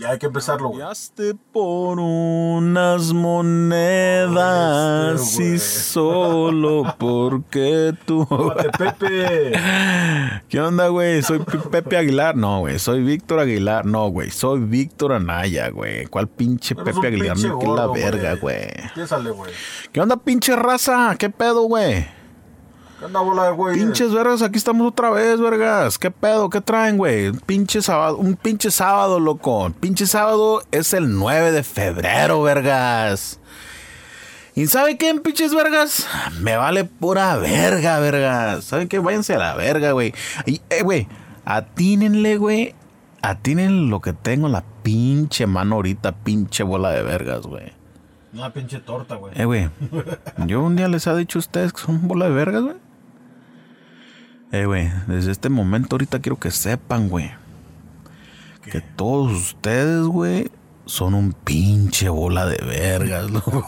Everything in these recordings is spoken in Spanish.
Ya hay que empezarlo, güey. Cambiaste por unas monedas Este, y solo porque tú. Pepe. ¿Qué onda, güey? Soy Pe- Pepe Aguilar. No, güey. Soy Víctor Aguilar. No, güey. Soy Víctor Anaya, güey. ¿Cuál pinche Eres Pepe Aguilar? pinche No, que la gordo, verga, güey. Piénsale, güey. ¿Qué onda, pinche raza? ¿Qué pedo, güey? ¿Qué onda, bola de güey? Pinches vergas, aquí estamos otra vez, vergas. ¿Qué pedo? ¿Qué traen, güey? Un pinche sábado, un pinche sábado, loco. Pinche sábado es el 9 de febrero, vergas. ¿Y sabe qué, pinches vergas? Me vale pura verga, vergas. ¿Saben qué? Váyanse a la verga, güey. Y, eh, güey, atínenle, güey. Atinen lo que tengo en la pinche mano ahorita, pinche bola de vergas, güey. Una pinche torta, güey. Eh, güey. Yo un día les he dicho a ustedes que son bola de vergas, güey. Eh, güey. Desde este momento ahorita quiero que sepan, güey. Que todos ustedes, güey, son un pinche bola de vergas, loco.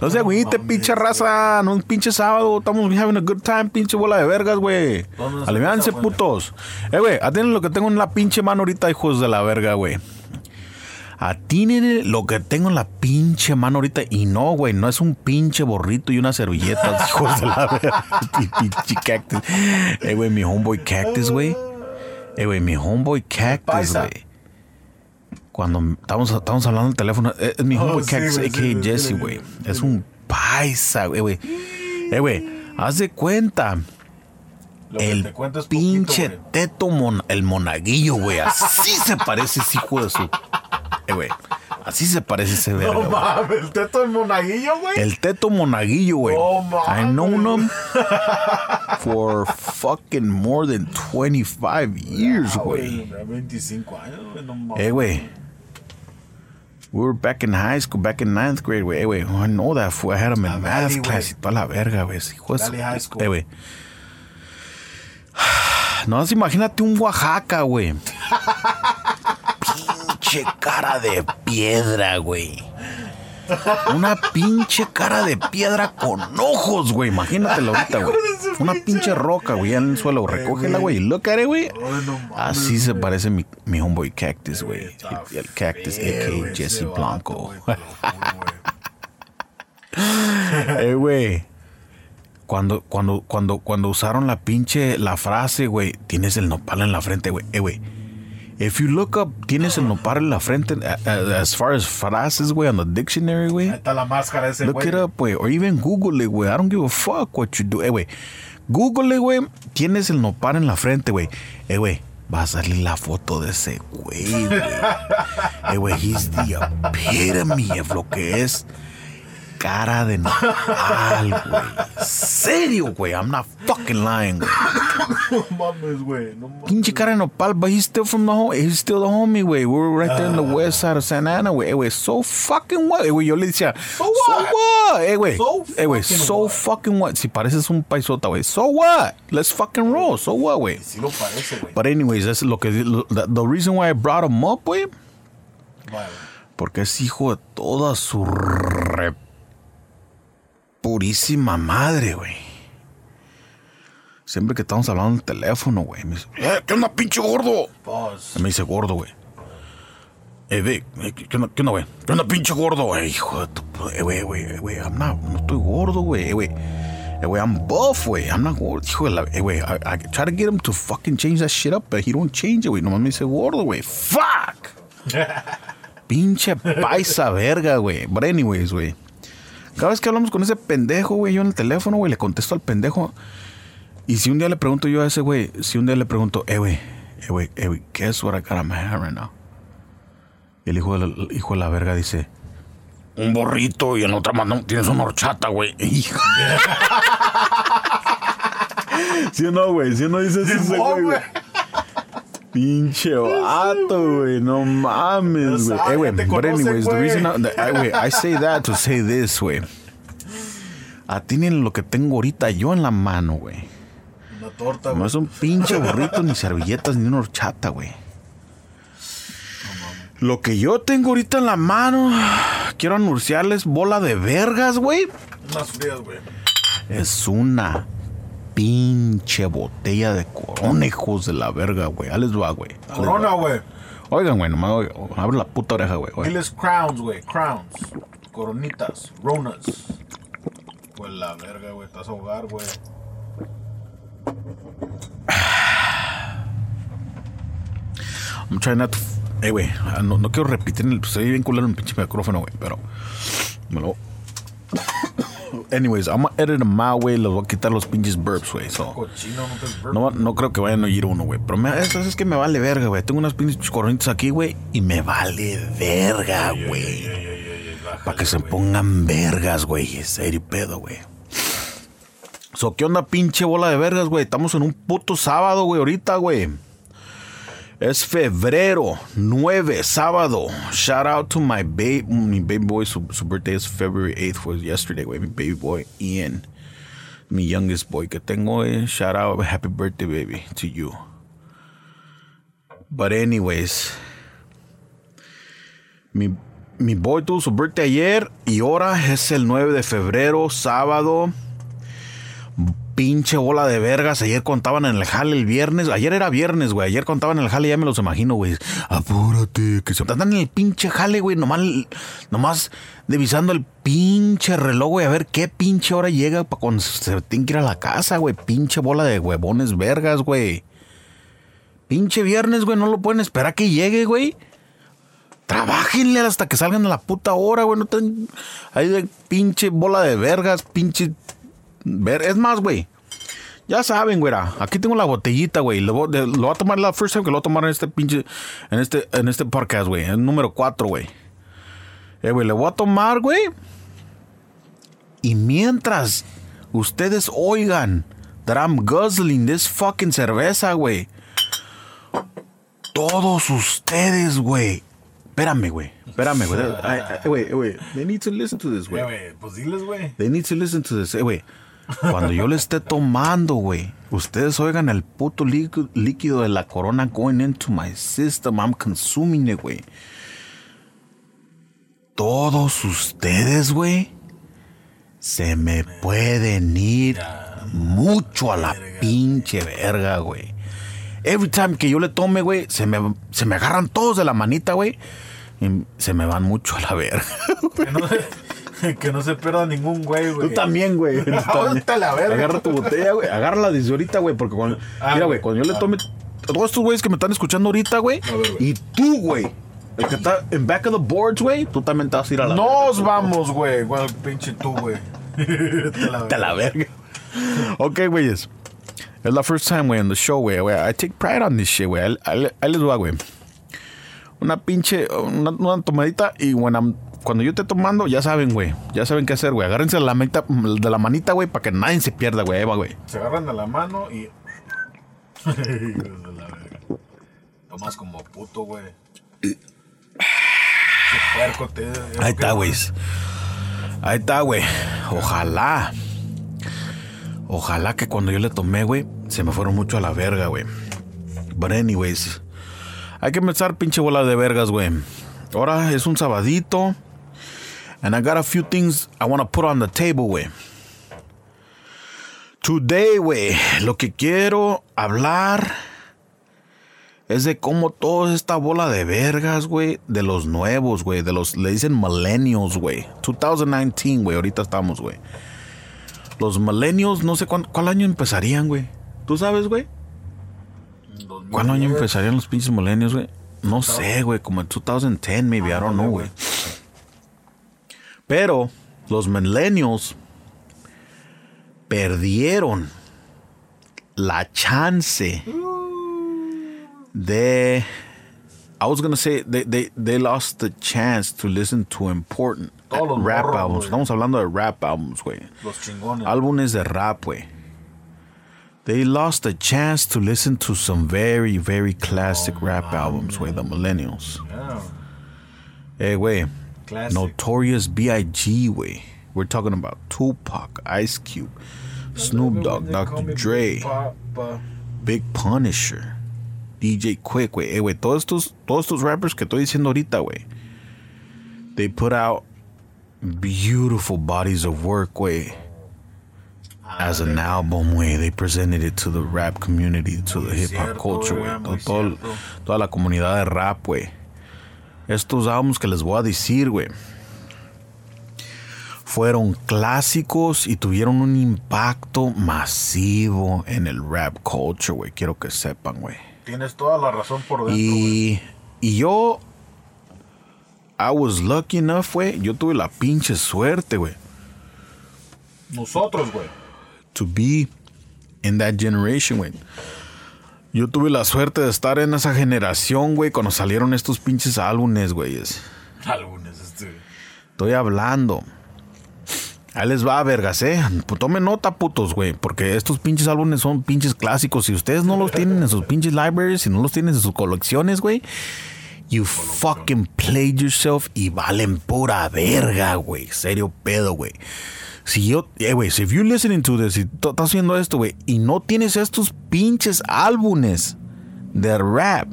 No se agüite, pinche raza. No un pinche sábado. Estamos having a good time, pinche bola de vergas, güey. ¿Dónde se Aliviánense, empieza, güey? putos. Eh, güey, atienden lo que tengo en la pinche mano ahorita, hijos de la verga, güey. Atínenle lo que tengo en la pinche mano ahorita. Y no, güey, no es un pinche borrito y una servilleta, hijos de la verga. pinche cactus. Eh, güey, mi homeboy cactus, güey. Eh, güey, mi homeboy cactus, güey. Cuando estamos, estamos hablando en el teléfono, eh, es mi Oh, homeboy sí, cactus, a.k.a. sí, Jesse, güey. Es un paisa, güey, güey. Eh, güey, haz de cuenta. Lo El pinche poquito, teto mon- el monaguillo, güey. Así se parece ese hijo de su. Eh, güey. Así se parece ese verga. No mames, el teto del monaguillo, güey. El teto monaguillo, güey. No mames. I known him for fucking more than 25 years, Ah, güey. güey. 25 años, güey. No mames. Eh, güey. We were back in high school, back in ninth grade, güey. Eh, güey. I know that fool. I had him in Valley, math class güey. y toda la verga, güey. Hijo de High School. Eh, güey. No, imagínate un Oaxaca, güey. pinche cara de piedra, güey. Una pinche cara de piedra con ojos, güey. Imagínatelo ahorita, güey. Una pinche roca, güey, en el suelo. Recógela, güey. y Look at it, güey. Así se parece mi, mi homeboy Cactus, güey. El, el Cactus, a.k.a. Jesse Blanco. Eh, güey. Cuando, cuando, cuando, cuando usaron la pinche, la frase, güey, tienes el nopal en la frente, güey. Eh, güey. If you look up, tienes el nopal en la frente, as far as frases, güey, on the dictionary, güey. Está la máscara ese Look it up, güey. Or even Google it, güey. I don't give a fuck what you do. Eh, güey. Google it, güey. Tienes el nopal en la frente, güey. Eh, güey. Va a salir la foto de ese güey, güey. Eh, güey. He's the epitome of lo que es cara de nopal, güey. Serio, güey. I'm not fucking lying, güey. No mames, güey. No mames. Pinche cara de nopal, but he's still from the home. He's still the homie, güey. We're right there in the west side of Santa Ana, güey. Eh, güey, so fucking what? Eh, güey, yo le decía, so what? what? Eh, güey. So Eh, güey, so what? fucking what? Si pareces un paisota, güey. So what? Let's fucking roll. So what, güey? Sí lo parece, güey. But anyways, that's lo que lo- the, the reason why I brought him up, güey, Vale. porque es hijo de toda su purísima madre, güey. Siempre que estamos hablando en el teléfono, güey, me dice, "Eh, ¿qué onda, pinche gordo? Pause. Me dice gordo, güey. Eh, Vic, eh, ¿qué onda, qué onda, güey? ¿Qué onda, pinche gordo, güey? Hijo de tu... Eh, güey, güey, eh, güey, I'm not- no estoy gordo, güey, eh, güey. Eh, güey, I'm buff, güey. I'm not gordo. Hijo de la... Eh, güey, I, I try to get him to fucking change that shit up, but he don't change it, güey. Nomás me dice gordo, güey. Fuck. Pinche paisa verga, güey. But anyways, güey. Cada vez que hablamos con ese pendejo, güey, yo en el teléfono, güey, le contesto al pendejo. Y si un día le pregunto yo a ese güey, si un día le pregunto, eh, güey, eh, güey, eh, güey, guess what I got on my hand right now? Y el hijo de la, el hijo de la verga dice, un borrito y en otra mano tienes una horchata, güey. Hijo. ¿Sí o no, güey? ¿Sí o no dices eso, güey? Pinche vato, güey. No mames, güey. Eh, güey. But anyways, the reason I, the- I- güey, I say that to say this, güey. Atienen lo que tengo ahorita yo en la mano, güey. Una torta, No güey. es un pinche burrito, ni servilletas, ni una horchata, güey. Lo que yo tengo ahorita en la mano, quiero anunciarles bola de vergas, güey. Unas frías, güey. Es una pinche botella de corona, hijos de la verga, güey. Ahí les va, güey. Corona, güey. Oigan, güey, nomás oigan, abre la puta oreja, güey. Diles crowns, güey. Crowns. Coronitas. Ronas. Pues la verga, güey. Estás a ahogar, güey. I'm trying not to. Eh, güey, ah, no, no quiero repetir, el, pues, estoy bien culero en el pinche micrófono, güey, pero. Me lo. Anyways, I'm gonna edit them out, güey. Les voy a quitar los pinches burps, güey. So. Cochino, no. No, creo que vayan a oír uno, güey. Pero me, eso es que me vale verga, güey. Tengo unas pinches coronitas aquí, güey. Y me vale verga, güey. Para que se pongan vergas, güey. Es serio pedo, güey. So, ¿qué onda, pinche bola de vergas, güey? Estamos en un puto sábado, güey, ahorita, güey. Es febrero 9, sábado. Shout out to my baby, mi baby boy. Su, birthday is February 8th, was yesterday, güey. Mi baby boy, Ian. Mi youngest boy que tengo, eh. Shout out, happy birthday, baby, to you. But anyways, mi, mi boy tuvo su birthday ayer y ahora es el 9 de febrero, sábado. Pinche bola de vergas. Ayer contaban en el jale el viernes. Ayer era viernes, güey. Ayer contaban en el jale, ya me los imagino, güey. Apúrate, que se están en el pinche jale, güey. Nomás, nomás divisando el pinche reloj, güey. A ver qué pinche hora llega para cuando se tienen que ir a la casa, güey. Pinche bola de huevones vergas, güey. Pinche viernes, güey. No lo pueden esperar que llegue, güey. Trabajenle hasta que salgan a la puta hora, güey. No ten... Ahí de pinche bola de vergas, pinche. Ver... Es más, güey. Ya saben, güey. Aquí tengo la botellita, güey. Lo, lo voy a tomar la first time que lo voy a tomar en este pinche. En este, en este podcast, güey. El número 4, güey. Eh, güey, le voy a tomar, güey. Y mientras ustedes oigan that I'm guzzling this fucking cerveza, güey. Todos ustedes, güey. Espérame, güey. Espérame, güey. They need to listen to this, Eh, güey. güey, pues diles, güey. They need to listen to this. Eh, güey. Cuando yo le esté tomando, güey, ustedes oigan el puto líquido, de la corona going into my system. I'm consuming it, güey. Todos ustedes, güey, se me pueden ir mucho a la pinche verga, güey. Every time que yo le tome, güey, se me, se me agarran todos de la manita, güey. Y se me van mucho a la verga. que no se pierda ningún güey, güey. Tú también, güey. Tú también. Ahorita la verga. Agarra tu botella, güey. Agárrala desde ahorita, güey. Porque cuando. Ah, mira, güey. cuando yo le tome. Todos estos güeyes que me están escuchando ahorita, güey. Y tú, güey. El que está en back of the boards, güey. Tú también te vas a ir a la Nos vamos, güey. Güey, pinche tú, güey. Te la verga. Te la verga. ok, güeyes. Es la first time, güey, en the show, güey. güey. I take pride on this shit, güey. Ahí- les va, güey. Una pinche. Una, una tomadita y when cuando yo esté tomando, ya saben, güey. Ya saben qué hacer, güey. Agárrense la manita, de la manita, güey, para que nadie se pierda, güey. Ahí va, güey. Se agarran de la mano y. De. Tomas como puto, güey. Te. Ahí está, güey. Ahí está, güey. Ojalá. Ojalá que cuando yo le tomé, güey, se me fueron mucho a la verga, güey. But anyways. Hay que empezar pinche bola de vergas, güey. Ahora es un sabadito. And I got a few things I want to put on the table, güey. Today, güey, lo que quiero hablar es de cómo toda esta bola de vergas, güey, de los nuevos, güey, de los, le dicen millennials, güey. 2019, güey, ahorita estamos, güey. Los millennials, no sé cuán- cuál año empezarían, güey. ¿Tú sabes, güey? ¿Cuál año empezarían los pinches millennials, güey? No sé, güey, como en 2010, maybe, I don't know, güey. Pero los millennials perdieron la chance de I was gonna say they, they, they lost the chance to listen to important rap morros, albums. güey. Estamos hablando de rap albums, güey. Los chingones. Álbumes de rap, güey. They lost the chance to listen to some very, very classic rap albums, güey, the millennials. Yeah. Eh, güey. Classic. Notorious B.I.G., way. We're talking about Tupac, Ice Cube, Snoop Dogg, Dr. Dre, Big Punisher, DJ Quick, güey. Eh, güey, todos estos, todos estos rappers que estoy diciendo ahorita, güey. They put out beautiful bodies of work, güey. as an album, güey. They presented it to the rap community, to the hip hop culture, güey. To- muy todo- cierto. toda la comunidad de rap, güey. Estos álbumes que les voy a decir, güey. Fueron clásicos y tuvieron un impacto masivo en el rap culture, güey. Quiero que sepan, güey. Tienes toda la razón por dentro, güey. Y, y yo, I was lucky enough, güey. Yo tuve la pinche suerte, güey. Nosotros, güey. To be in that generation, güey. Yo tuve la suerte de estar en esa generación, güey, cuando salieron estos pinches álbumes, güey. Es- Algunos, este. Estoy hablando. Ahí les va, vergas, eh. Pues Tomen nota, putos, güey. Porque estos pinches álbumes son pinches clásicos. Si ustedes no los tienen en sus pinches libraries, si no los tienen en sus colecciones, güey. You fucking played yourself y valen pura verga, güey. Serio pedo, güey. Si yo, eh, güey, si you're listening to this tú estás haciendo esto, güey, y no tienes estos pinches álbumes de rap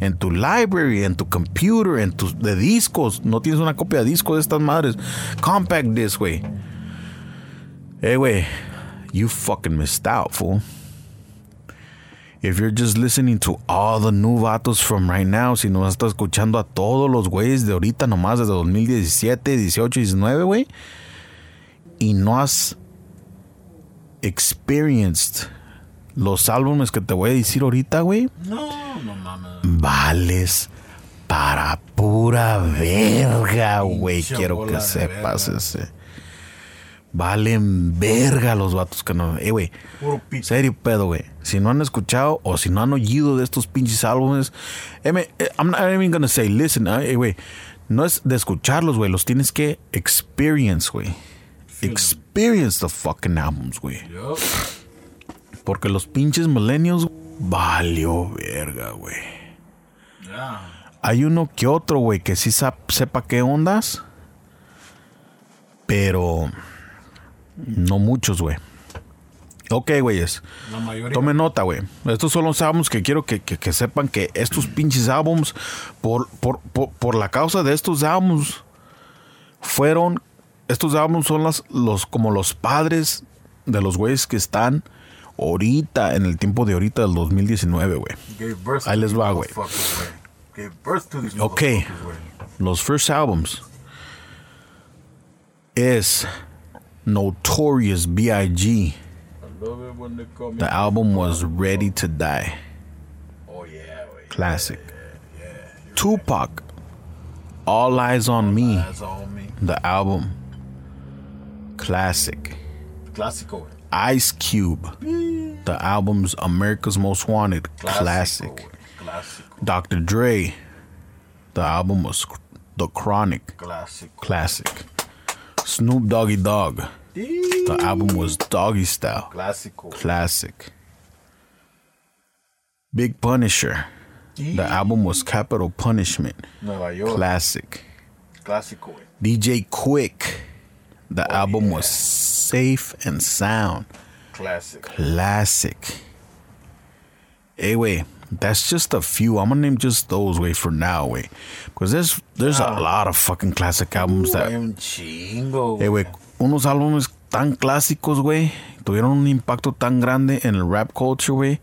en tu library, en tu computer, en tus de discos. No tienes una copia de disco de estas madres. Compact disc, güey. Hey, güey. You fucking missed out, fool. If you're just listening to all the new vatos from right now, si no estás escuchando a todos los güeyes de ahorita nomás desde 2017, 18, 19, güey. Y no has experienced los álbumes que te voy a decir ahorita, güey No, no mames. vales para pura verga, güey. Quiero que sepas verga. ese. Valen verga los vatos que no. Eh, güey. Serio pedo, güey. Si no han escuchado o si no han oído de estos pinches álbumes, eh, me- eh, I'm not even gonna say listen, eh, güey. No es de escucharlos, güey. Los tienes que experience, güey. Experience the fucking albums, güey. Porque los pinches millennials valió verga, güey. Hay uno que otro, güey, que sí sepa qué ondas. Pero no muchos, güey. Ok, güeyes. Tome nota, güey. Estos son los álbumes que quiero que, que- que sepan que estos pinches álbumes, por, por, por, por la causa de estos álbumes, fueron. Estos álbumes son las, los, como los padres de los güeyes que están ahorita, en el tiempo de ahorita del 2019, güey. Ahí les va, güey. Ok. Los first albums es Notorious B.I.G. The album was Ready to Die. Oh, yeah. Classic. Tupac, All Eyes on Me. That's all me. The album. Classic. Clásico. Ice Cube. Mm. The album's America's Most Wanted. Classic. Clásico. Dr. Dre. The album was The Chronic. Classic. Classic. Snoop Doggy Dogg. The album was Doggy Style. Clásico. Classic. Big Punisher. The album was Capital Punishment. Nueva York. Classic. Clásico. DJ Quick. The oh, album was Safe and Sound. Classic. Classic. Hey, wait. That's just a few. I'm gonna name just those way for now, way, because there's there's a ah. lot of fucking classic albums Hay that. un chingo, Hey, güey. güey, unos álbumes tan clásicos, güey, tuvieron un impacto tan grande en el rap culture, güey.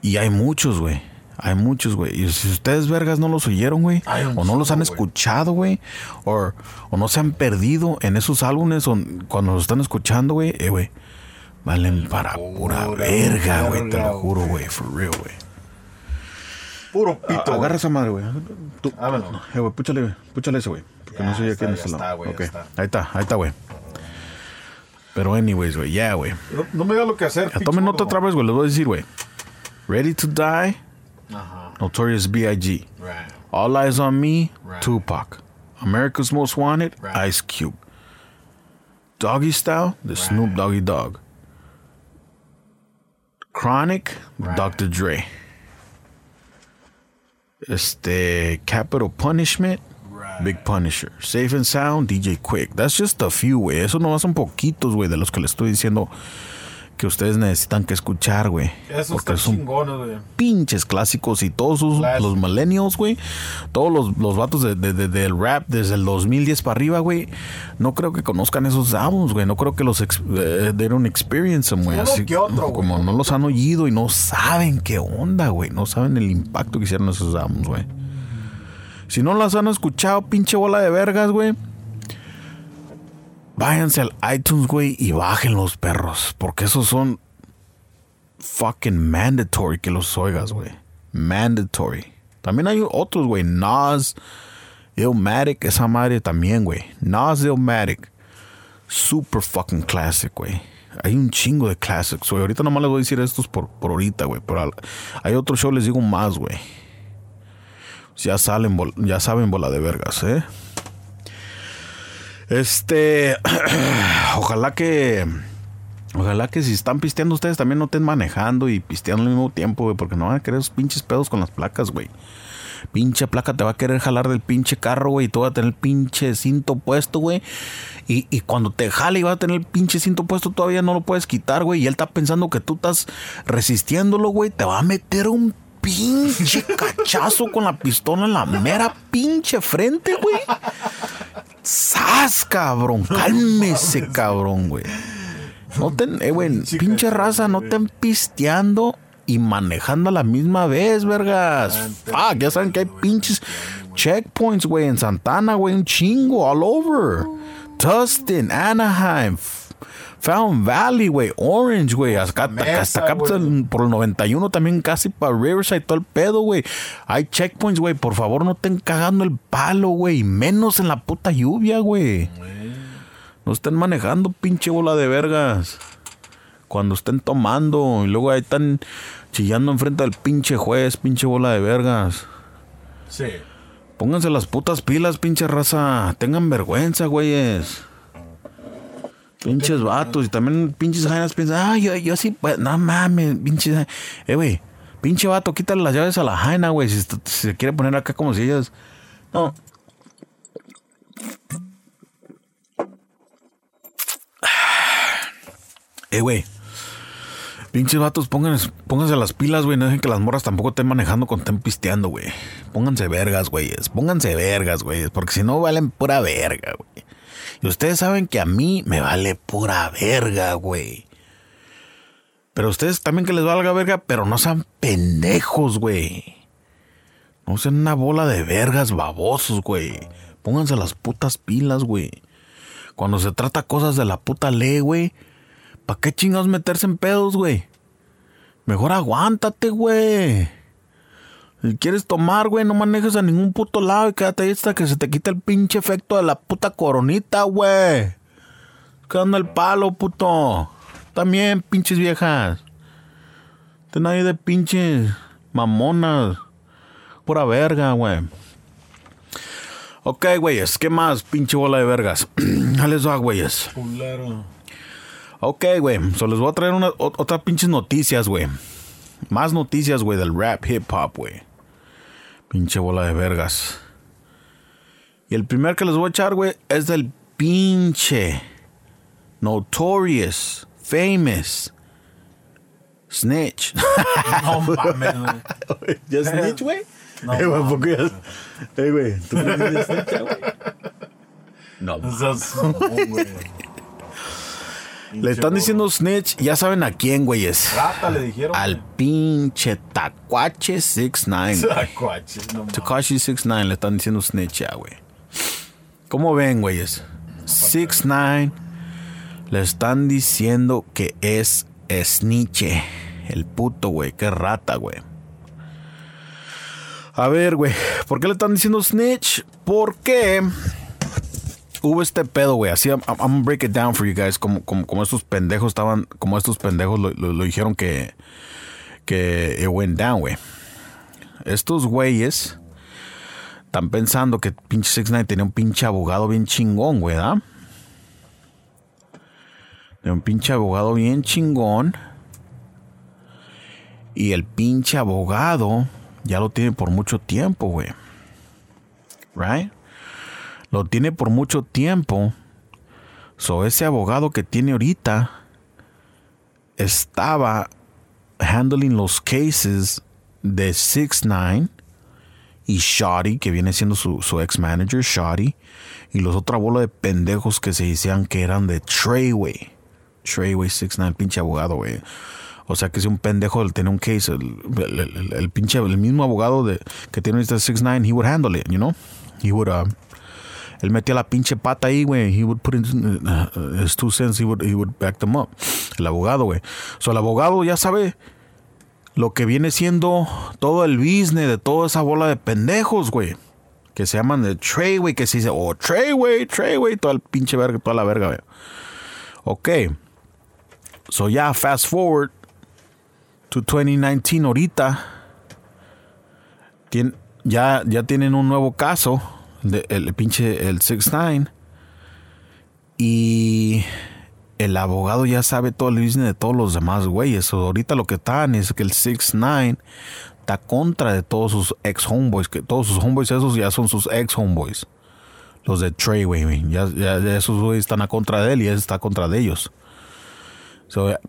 Y hay muchos, güey. Hay muchos, güey. Y si ustedes, vergas, no los oyeron, güey. O no los han güey. escuchado, güey. O, no se han perdido en esos álbumes o cuando los están escuchando, güey. Eh, güey. Valen para pura verga, güey. Te lo juro, güey. güey. For real, güey. Puro pito, güey. Agarra esa madre, güey. Tú-. Eh, güey, púchale, púchale ese, güey. Porque no en ya lado. güey, ya Ok. está. Ahí está, ahí está, güey. Pero anyways, güey, ya, güey. No, no me da lo que hacer. Ya tomen nota otra vez, güey. Les voy a decir, güey. Ready to Die, Ajá. Notorious B.I.G. Right. All Eyes on Me, Right. Tupac. America's Most Wanted, Right. Ice Cube. Doggy Style, the Snoop Doggy Dog. Chronic, Right. Dr. Dre. Este, Capital Punishment, Big Punisher. Safe and Sound, DJ Quick. That's just a few, güey. Eso no son poquitos, güey, de los que le estoy diciendo que ustedes necesitan que escuchar, güey. Eso Porque está son chingón, güey. pinches clásicos y todos sus- los millennials, güey, todos los, los vatos de, de- de- del rap desde el 2010 para arriba, güey, no creo que conozcan esos álbumes, güey, no creo que los eh, don't experience güey, así que otro, como no los han oído y no saben qué onda, güey, no saben el impacto que hicieron esos álbumes, güey. Si no las han escuchado, pinche bola de vergas, güey. Váyanse al iTunes, güey, y bajen los perros. Porque esos son fucking mandatory que los oigas, güey. Mandatory. También hay otros, güey. Nas, Illmatic, esa madre también, güey. Nas, Illmatic. Super fucking classic, güey. Hay un chingo de classics, güey. Ahorita nomás les voy a decir estos por, por ahorita, güey. Pero al- hay otro show, les digo más, güey. Ya salen, ya saben bola de vergas, ¿eh? Este, ojalá que, ojalá que si están pisteando ustedes también no estén manejando y pisteando al mismo tiempo, güey, porque no van a querer esos pinches pedos con las placas, güey. Pinche placa te va a querer jalar del pinche carro, güey, y tú vas a tener el pinche cinto puesto, güey. Y, cuando te jale y va a tener el pinche cinto puesto, todavía no lo puedes quitar, güey. Y él está pensando que tú estás resistiéndolo, güey. Te va a meter un pinche cachazo con la pistola en la mera pinche frente, güey. ¡Sas, cabrón! Cálmese, cabrón, güey. No te, eh, güey, pinche raza, no estén pisteando y manejando a la misma vez, vergas. Fuck, ya saben que hay pinches checkpoints, güey, en Santana, güey, un chingo, all over. Tustin, Anaheim, F- Fountain Valley, güey, Orange, güey, hasta, hasta, hasta por el- por el 91 también casi para Riverside, todo el pedo, güey. Hay checkpoints, güey, por favor no estén cagando el palo, güey, menos en la puta lluvia, güey. No estén manejando, pinche bola de vergas. Cuando estén tomando y luego ahí están chillando enfrente del pinche juez, pinche bola de vergas. Sí. Pónganse las putas pilas, pinche raza. Tengan vergüenza, güeyes. Pinches vatos. Y también pinches jainas piensan, ah, yo, yo sí, pues, no mames, pinches. Eh, güey, pinche vato, quítale las llaves a la jaina, güey. Si, se quiere poner acá como si ellas. No. Eh, güey. Pinches vatos, pónganse, pónganse las pilas, güey. No dejen que las morras tampoco estén manejando cuando estén pisteando, güey. Pónganse vergas, güeyes. Pónganse vergas, güeyes. Porque si no, valen pura verga, güey. Y ustedes saben que a mí me vale pura verga, güey. Pero ustedes también que les valga verga, pero no sean pendejos, güey. No sean una bola de vergas babosos, güey. Pónganse las putas pilas, güey. Cuando se trata cosas de la puta ley, güey. ¿Para qué chingados meterse en pedos, güey? Mejor aguántate, güey. Si quieres tomar, güey, no manejes a ningún puto lado y quédate ahí hasta que se te quite el pinche efecto de la puta coronita, güey. Quedando el palo, puto. También, pinches viejas. De nadie de pinches mamonas. Pura verga, güey. Ok, güeyes, ¿qué más, pinche bola de vergas? Ahí les va, güeyes. Ok, güey. So les voy a traer una, ot- otras pinches noticias, güey. Más noticias, güey, del rap hip hop, güey. Pinche bola de vergas. Y el primer que les voy a echar, güey, es del pinche notorious, famous snitch. No mames, güey. ¿Ya snitch, güey? No Eh, güey, ¿por mames. qué ya- Eh, güey, ¿tú crees que snitch, güey? No, No seas mamón, güey. Le están diciendo snitch, ya saben a quién, güeyes. Rata le dijeron. Al pinche Tacuache 69. Tacuache, no. Takashi 69 le están diciendo snitch ya, güey. ¿Cómo ven, güeyes? 69 le están diciendo que es snitch. El puto, güey. Qué rata, güey. A ver, güey. ¿Por qué le están diciendo snitch? Porque hubo este pedo, güey. Así, I'm, I'm break it down for you guys. Como, como, estos pendejos estaban, como estos pendejos lo, dijeron que, que it went down, güey. Estos güeyes están pensando que pinche 69 tenía un pinche abogado bien chingón, güey, ¿da? De un pinche abogado bien chingón. Y el pinche abogado ya lo tiene por mucho tiempo, güey. Right? Lo tiene por mucho tiempo. So, ese abogado que tiene ahorita estaba handling los cases de 6 9 y Shoddy, que viene siendo su, ex manager, Shoddy, y los otra bola de pendejos que se decían que eran de Treyway. Treyway 6 pinche abogado, güey. O sea que si un pendejo tiene un case, el, pinche, el mismo abogado de, que tiene este 6 9 he would handle it, you know? He would, uh, él metía la pinche pata ahí, güey. He would put in uh, his two cents, he would, he would back them up. El abogado, güey. O sea, el abogado ya sabe lo que viene siendo todo el business de toda esa bola de pendejos, güey. Que se llaman de Treyway, que se dice, oh, Treyway, Treyway, toda el pinche verga, toda la verga, güey. Ok. So ya, fast forward to 2019 ahorita. ya, ya tienen un nuevo caso, el pinche, el 6-9. Y el abogado ya sabe todo el business de todos los demás güeyes. ahorita lo que están es que el 6-9 está contra de todos sus ex homeboys. Que todos sus homeboys esos ya son sus ex homeboys. Los de Trey, güey. Ya, esos güeyes están a contra de él y él está contra de ellos.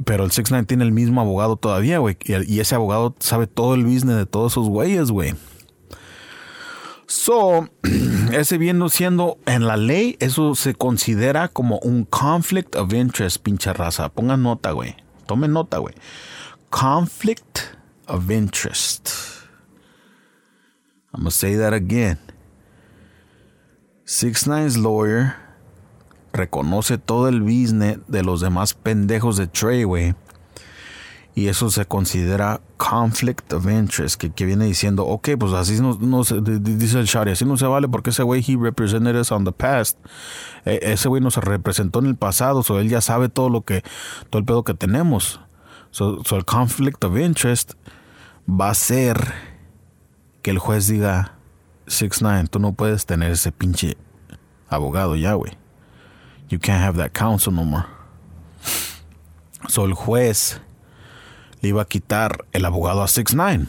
pero el 6-9 tiene el mismo abogado todavía, güey. Y, y, ese abogado sabe todo el business de todos esos güeyes, güey. So, ese viendo siendo en la ley, eso se considera como un conflict of interest, pinche raza. Pongan nota, güey. Tomen nota, güey. Conflict of interest. I'm gonna say that again. Six Nine's lawyer reconoce todo el business de los demás pendejos de Trey, güey y eso se considera conflict of interest, que, viene diciendo, ok, pues así no, se, dice el Shari, así no se vale porque ese güey, he represented us on the past. E, ese güey nos representó en el pasado, so él ya sabe todo lo que, todo el pedo que tenemos. So, el conflict of interest va a ser que el juez diga, 6-9, tú no puedes tener ese pinche abogado ya, güey. You can't have that counsel no more. So el juez le iba a quitar el abogado a 6 9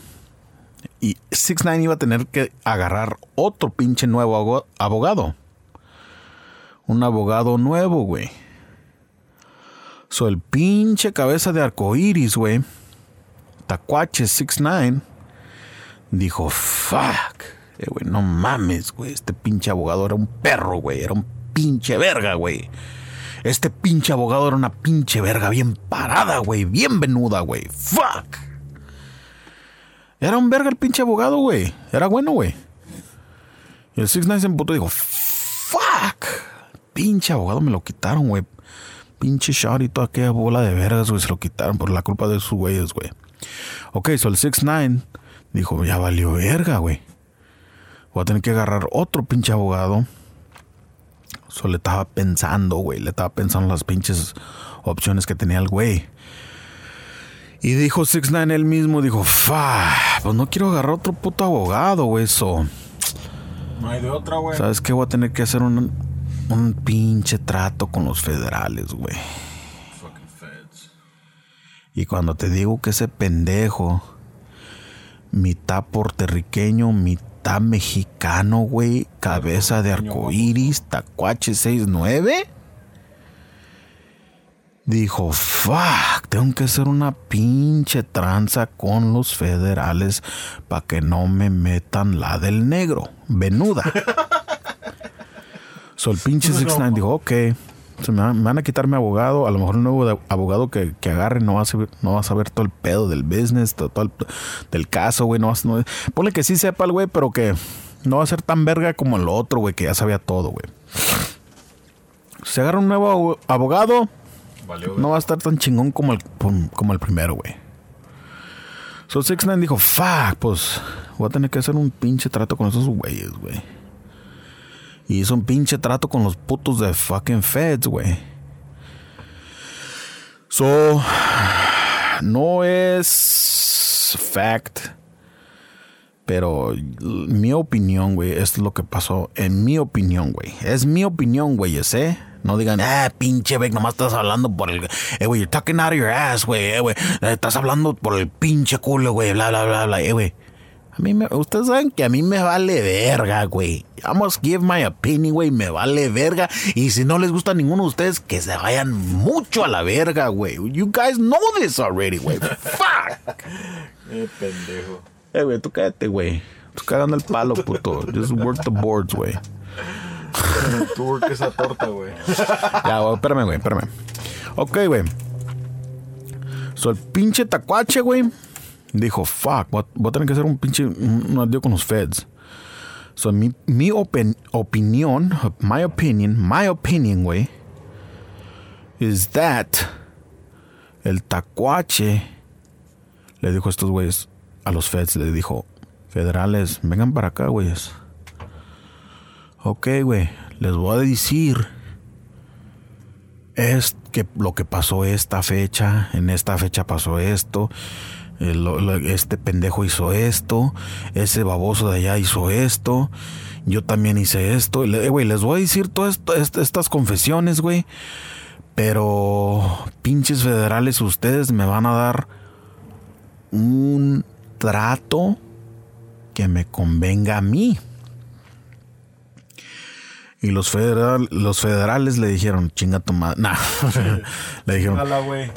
Y 6 9 iba a tener que agarrar otro pinche nuevo abogado. Un abogado nuevo, güey. So el pinche cabeza de arcoiris, güey. Tacuache 6 9 dijo, fuck. Eh, güey, no mames, güey. Este pinche abogado era un perro, güey. Era un pinche verga, güey. Este pinche abogado era una pinche verga bien parada, güey. Bien venuda, güey. Fuck. Era un verga el pinche abogado, güey. Era bueno, güey. Y el 6 9 se emputó y dijo, fuck. Pinche abogado me lo quitaron, güey. Pinche shot y toda aquella bola de vergas, güey. Se lo quitaron por la culpa de sus güeyes, güey. Ok, so el 6 9 dijo, ya valió verga, güey. Voy a tener que agarrar otro pinche abogado Solo le estaba pensando, güey. Le estaba pensando las pinches opciones que tenía el güey. Y dijo 6 9 él mismo, dijo, fa, pues no quiero agarrar otro puto abogado, güey, eso. No hay de otra, güey. ¿Sabes qué? Voy a tener que hacer un, un pinche trato con los federales, güey. Fucking feds. Y cuando te digo que ese pendejo, mitad puertorriqueño, mitad está mexicano, güey. Cabeza de arcoíris, tacuache 69. Dijo, fuck, tengo que hacer una pinche tranza con los federales para que no me metan la del negro. Venuda. so el pinche 69 dijo, ok, me, van, a quitar mi abogado. A lo mejor el nuevo abogado que, que, agarre no va, a saber, no va a saber todo el pedo del business, todo, el, del caso, güey. No, no, ponle que sí sepa el güey, pero que no va a ser tan verga como el otro, güey, que ya sabía todo, güey. Se agarra un nuevo abogado, no va a estar tan chingón como el, como el primero, güey. So 6 9 dijo, fuck, pues voy a tener que hacer un pinche trato con esos güeyes, güey. Y hizo un pinche trato con los putos de fucking feds, güey. So, no es fact. Pero mi opinión, güey, es lo que pasó. En mi opinión, güey. Es mi opinión, güey. No digan, ah, pinche Beck, nomás estás hablando por el. Eh, güey, you're talking out of your ass, güey, eh, güey. Estás hablando por el pinche culo, güey, bla, bla, bla, bla, eh, güey. A mí me, ustedes saben que a mí me vale verga, güey. I must give my opinion, güey. Me vale verga. Y si no les gusta a ninguno de ustedes, que se vayan mucho a la verga, güey. You guys know this already, güey. Fuck. Eh, pendejo. Eh, güey, tú cállate, güey. Tú cagando el palo, puto. Just work the boards, güey. Tú work esa torta, güey. Ya, güey, espérame, güey, espérame. Ok, güey. So, el pinche tacuache, güey, dijo, fuck, voy a, tener que hacer un pinche, un, adiós con los feds. So, mi, mi open- opinión, my opinion, my opinion, güey, is that el tacuache le dijo a estos güeyes, a los feds, le dijo, federales, vengan para acá, güeyes. Ok, güey, les voy a decir es que lo que pasó esta fecha, en esta fecha pasó esto, eh, este pendejo hizo esto, ese baboso de allá hizo esto, yo también hice esto, eh, güey, les voy a decir todas estas confesiones, güey, pero pinches federales, ustedes me van a dar un trato que me convenga a mí. Y los, federal, los federales le dijeron, chinga tu madre. Nah. le dijeron, güey.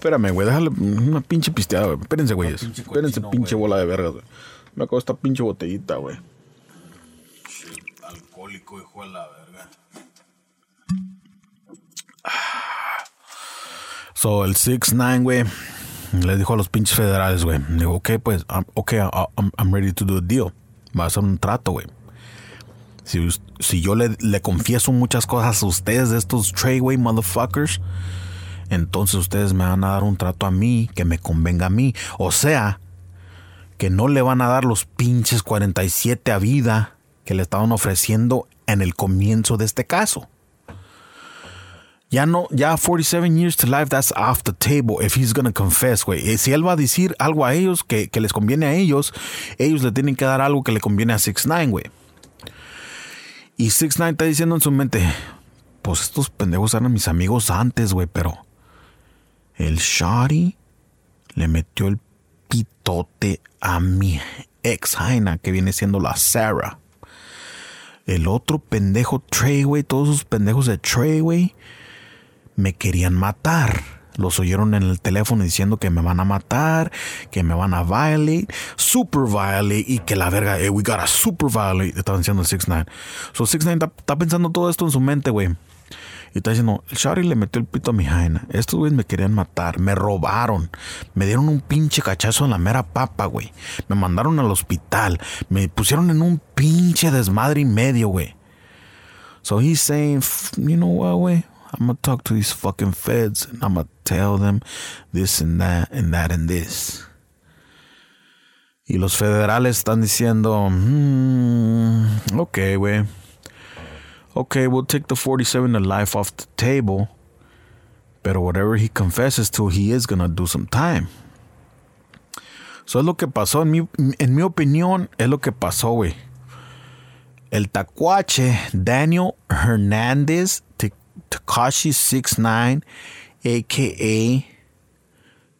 Espérame, güey, déjale una pinche pisteada, güey. Espérense, güeyes. pinche Espérense, pinche bola de vergas, güey. Me acabo esta pinche botellita, güey. Alcohólico, hijo de la verga. So, el 6-9, güey, le dijo a los pinches federales, güey. Digo, ok, pues, I'm, ok, I- I'm, I'm ready to do a deal. Va a ser un trato, güey. Si, si yo le, le confieso muchas cosas a ustedes de estos Treyway motherfuckers, entonces ustedes me van a dar un trato a mí que me convenga a mí. O sea, que no le van a dar los pinches 47 a vida que le estaban ofreciendo en el comienzo de este caso. Ya no, ya 47 years to life, that's off the table if he's gonna confess, güey. Eh, Si él va a decir algo a ellos que, que les conviene a ellos, ellos le tienen que dar algo que le conviene a 6ix9ine, güey. Y 6ix9ine está diciendo en su mente, pues estos pendejos eran mis amigos antes, güey, pero el Shotty le metió el pitote a mi ex Jaina, que viene siendo la Sarah. El otro pendejo Trey, güey, todos esos pendejos de Trey, güey, me querían matar. Los oyeron en el teléfono diciendo que me van a matar, que me van a violate, super violate y que la verga, eh, we gotta super violate. Estaban diciendo el 6ix9ine. So 6ix9ine está, está pensando todo esto en su mente, güey. Y está diciendo, el Shari le metió el pito a mi jaina. Estos güeyes me querían matar, me robaron, me dieron un pinche cachazo en la mera papa, güey. Me mandaron al hospital, me pusieron en un pinche desmadre y medio, güey. So he's saying, "F- you know what, güey? I'm gonna talk to these fucking feds and I'm gonna tell them this and that and that and this. Y los federales están diciendo, "Hmm, ok, güey. Okay, we'll take the 47 to life off the table. Pero whatever he confesses to, he is gonna do some time. Eso es lo que pasó, en mi, en mi opinión, es lo que pasó, güey. El tacuache Daniel Hernández Takashi 69, a.k.a.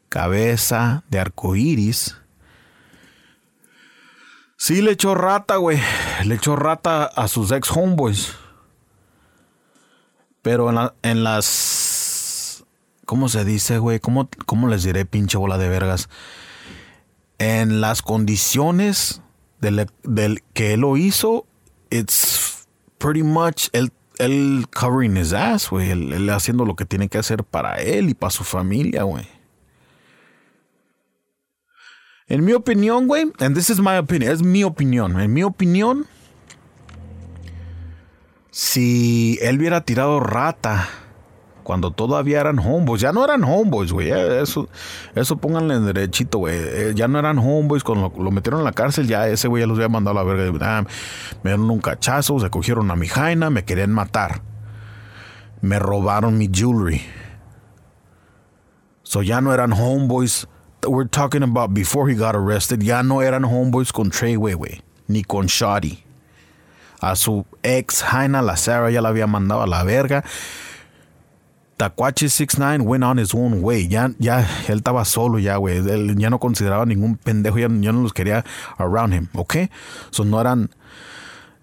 Cabeza de Arcoiris. Sí, le echó rata, güey. Le echó rata a sus ex homeboys. Pero en, la- en las. ¿Cómo se dice, güey? ¿Cómo, ¿Cómo les diré, pinche bola de vergas? En las condiciones del, del que él lo hizo, it's pretty much él, él covering his ass, güey. Él, él haciendo lo que tiene que hacer para él y para su familia, güey. En mi opinión, güey, and this is my opinion, es mi opinión. En mi opinión, si él hubiera tirado rata cuando todavía eran homeboys, ya no eran homeboys, güey. eh, Eso, eso pónganle en derechito, güey. eh, Ya no eran homeboys, cuando lo, metieron en la cárcel, ya ese güey ya los había mandado a la verga. Ah, me dieron un cachazo, se cogieron a mi jaina, me querían matar. Me robaron mi jewelry. So ya no eran homeboys. We're talking about before he got arrested. Ya no eran homeboys con Treyway, güey. Ni con Shotty. A su ex Jaina, la Sarah, ya la había mandado a la verga. Tacuache 69 went on his own way. Ya, ya, él estaba solo ya, güey. Él ya no consideraba ningún pendejo, ya, no los quería around him, ¿ok? So no eran,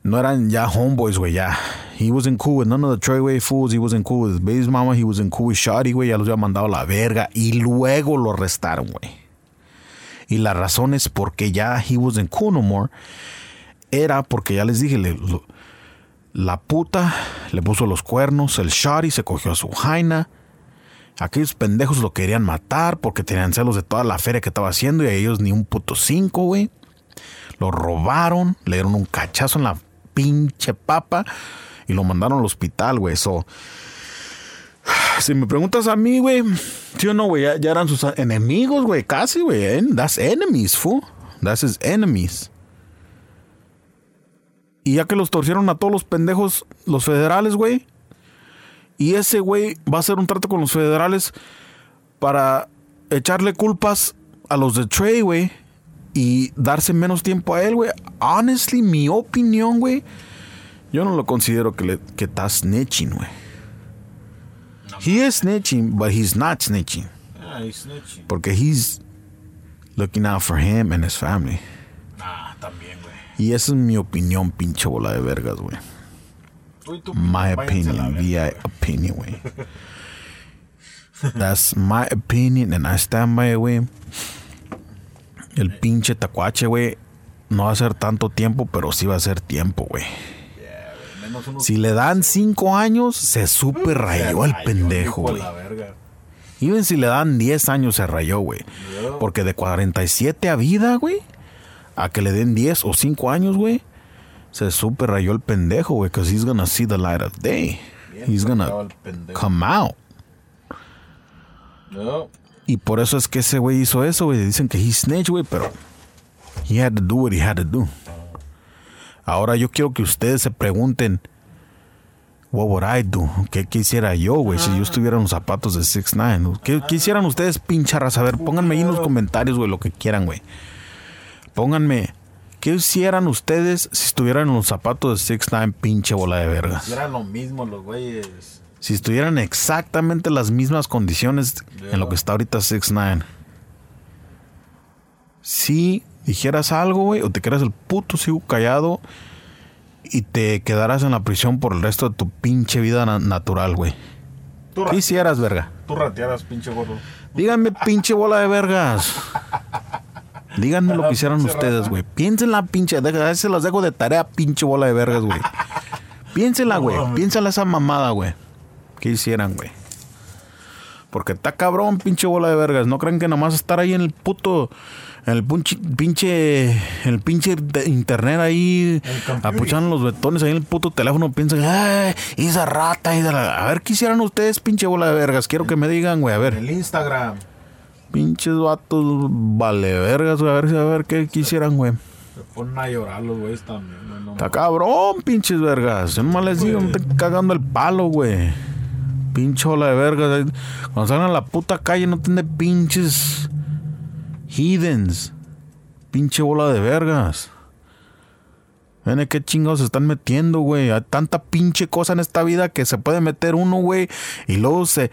no eran ya homeboys, güey, ya. He wasn't cool with none of the Troy fools. He wasn't cool with Baby's mama. He wasn't cool with Shotty, güey. Ya los había mandado a la verga. Y luego lo arrestaron, güey. Y la razón es porque ya he wasn't cool no more. Era porque ya les dije, le, la puta le puso los cuernos, el Shotty se cogió a su jaina. Aquellos pendejos lo querían matar porque tenían celos de toda la feria que estaba haciendo y a ellos ni un puto cinco, güey. Lo robaron, le dieron un cachazo en la pinche papa y lo mandaron al hospital, güey. Si me preguntas a mí, güey, sí o no, güey, ya, eran sus enemigos, güey, casi, güey. That's enemies, fool. That's his enemies. Y ya que los torcieron a todos los pendejos, los federales, güey. Y ese güey va a hacer un trato con los federales para echarle culpas a los de Trey, güey. Y darse menos tiempo a él, güey. Honestly, mi opinión, güey. Yo no lo considero que, le, que está snitching, güey. He is snitching, but he's not snitching. Ah, he's snitching. Porque he's looking out for him and his family. Y esa es mi opinión, pinche bola de vergas, güey. My opinion. VI opinion, güey. That's my opinion and I stand by it, güey. El pinche tacuache, güey, no va a ser tanto tiempo, pero sí va a ser tiempo, güey. Si le dan cinco años, se super rayó el pendejo, güey. Even si le dan 10 años, se rayó, güey. Porque de 47 a vida, güey, a que le den 10 o 5 años, güey, se super rayó el pendejo, güey, because he's gonna see the light of day. Bien He's gonna come out. No. Y por eso es que ese güey hizo eso, güey. Dicen que he snitched, güey, pero he had to do what he had to do. Ahora yo quiero que ustedes se pregunten, what would I do? ¿Qué quisiera yo, güey, si yo estuviera en los zapatos de 6 9 ¿Qué quisieran ustedes, pincharas? A ver, pónganme ahí en los comentarios, güey, lo que quieran, güey. Pónganme, ¿qué hicieran ustedes si estuvieran en los zapatos de 6 9 pinche bola de vergas? Y Eran lo mismo los güeyes. Si estuvieran exactamente las mismas condiciones en lo que está ahorita 6 9 Si dijeras algo, güey, o te quedas el puto sigo callado y te quedarás en la prisión por el resto de tu pinche vida na- natural, güey. ¿Qué ra- hicieras, verga? tú ratearas, pinche gordo. Díganme, pinche bola de vergas. Díganme lo que hicieran Pinche ustedes, güey. Piénsenla, pinche. deja- A veces se las dejo de tarea, pinche bola de vergas, güey. Piénsela, güey. Piénsala esa mamada, güey. ¿Qué hicieran, güey? Porque está cabrón, pinche bola de vergas. No crean que nomás estar ahí en el puto. En el pinche. pinche el pinche internet ahí. Apuchando los betones ahí en el puto teléfono. Piensan, ¡ay! Esa rata. esa la-". A ver, ¿qué hicieran ustedes, pinche bola de vergas? Quiero que me digan, güey. A ver. El Instagram. Pinches vatos vale vergas, güey. A ver, a ver qué quisieran, güey. Se ponen a llorar los güeyes también, güey. No, Está cabrón, pinches vergas. Yo nomás les digo, no te cagando el palo, güey. Pinche ola de vergas. Cuando salgan a la puta calle no tienen pinches heathens. Pinche bola de vergas. Ven, qué chingados se están metiendo, güey. Hay tanta pinche cosa en esta vida que se puede meter uno, güey. Y luego se,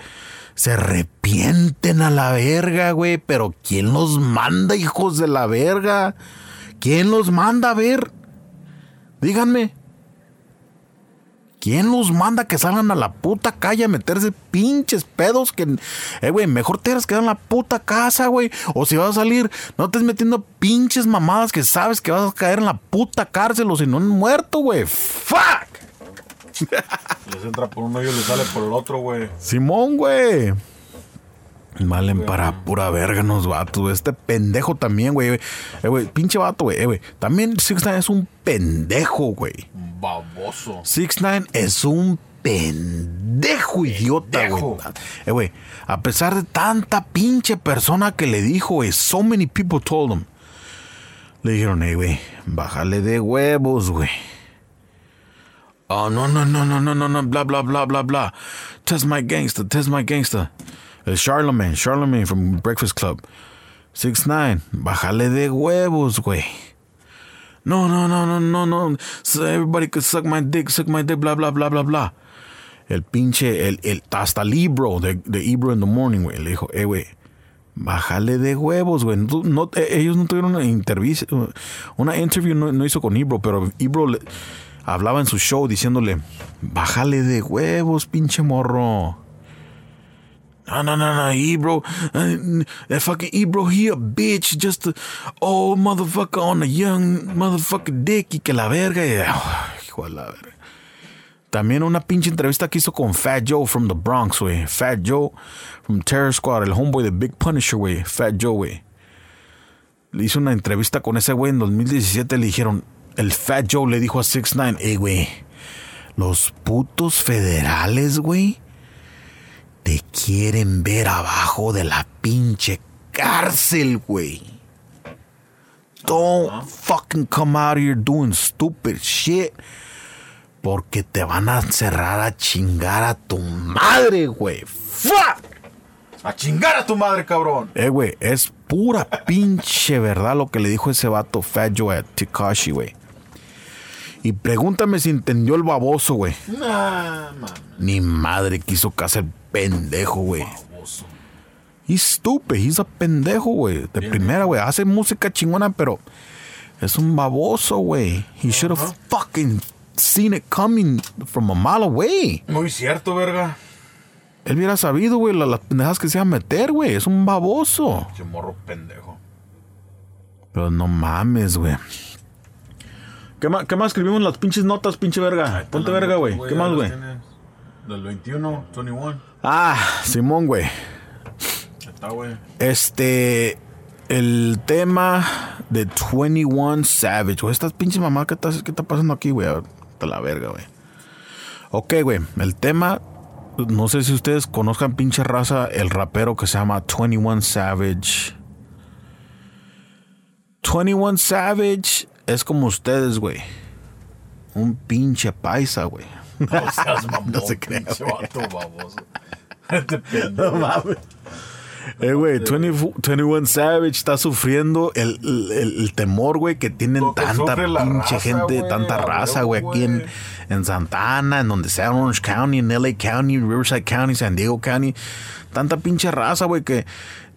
se arrepienten a la verga, güey. Pero ¿quién los manda, hijos de la verga? ¿Quién los manda a ver? Díganme. ¿Quién los manda que salgan a la puta calle a meterse pinches pedos que... Eh, güey, mejor te quedas en la puta casa, güey. O si vas a salir, no estés metiendo pinches mamadas que sabes que vas a caer en la puta cárcel o si no, muerto, güey. ¡Fuck! Les entra por uno y les sale por el otro, güey. Simón, güey. Valen para pura verga los vatos, güey. Este pendejo también, güey. Eh, güey, pinche vato, güey. Eh, güey. También 6 es un pendejo, güey. Un baboso. 6 9 es un pendejo idiota, güey. Eh, güey, a pesar de tanta pinche persona que le dijo, güey, so many people told him. Le dijeron, eh, güey, bájale de huevos, güey. Oh, no, no, no, no, no, no, no, bla, bla, bla, bla, bla. Test my gangster, test my gangster. El Charlemagne, Charlemagne from Breakfast Club. 6 9 bájale de huevos, güey. No, no, no, no, no, no. Everybody could suck my dick, suck my dick, blah, blah, blah, blah, blah. el pinche, el, el, hasta el Ebro, de, de in the Morning, güey, le dijo, eh, güey, bájale de huevos, güey. No, no- eh, ellos no tuvieron una entrevista, una interview no, no hizo con Ebro, pero Ebro le- hablaba en su show diciéndole, bájale de huevos, pinche morro. No, no, no, no, Ebro. That fucking Ebro, he a bitch. Just a old motherfucker on a young motherfucker dick. Y que la verga. Y, oh, hijo de la verga. También una pinche entrevista que hizo con Fat Joe from the Bronx, güey. Fat Joe from Terror Squad, el homeboy de Big Punisher, güey. Fat Joe, güey. Le hizo una entrevista con ese güey en 2017. Le dijeron, el Fat Joe le dijo a 6 9 hey, güey, los putos federales, güey, te quieren ver abajo de la pinche cárcel, güey. Don't fucking come out here doing stupid shit. Porque te van a encerrar a chingar a tu madre, güey. Fuck. A chingar a tu madre, cabrón. Eh, güey, es pura pinche verdad lo que le dijo ese vato Fat Joe a Takashi, güey. Y pregúntame si entendió el baboso, güey. Nah. Ni madre quiso caso el pendejo, güey. He's stupid, he's a pendejo, güey. De primera, güey. Hace música chingona, pero es un baboso, güey. He should have fucking seen it coming from a mile away. Muy cierto, verga. Él hubiera sabido, güey, la- las pendejas que se iba a meter, güey. Es un baboso. Che morro pendejo. Pero no mames, güey. ¿Qué más, ¿Qué más escribimos las pinches notas, pinche verga? Ponte verga, güey. ¿Qué más, güey? Del 21, 21. Ah, Simón, güey. Está, güey. Este. El tema de 21 Savage, güey. Estas pinches mamás, ¿qué está, qué está pasando aquí, güey? Está la verga, güey. Ok, güey. El tema. No sé si ustedes conozcan pinche raza, el rapero que se llama 21 Savage. 21 Savage es como ustedes, güey. Un pinche paisa, güey. No seas mamón, No se crea, pinche vato baboso. Este pendejo. Eh, güey, 20 21 Savage está sufriendo el, el- temor, güey, que tienen Lo tanta pinche raza, gente, güey, tanta raza, güey, aquí en, en Santa Ana, en donde sea, Orange County, en LA County, Riverside County, San Diego County. Tanta pinche raza, güey, que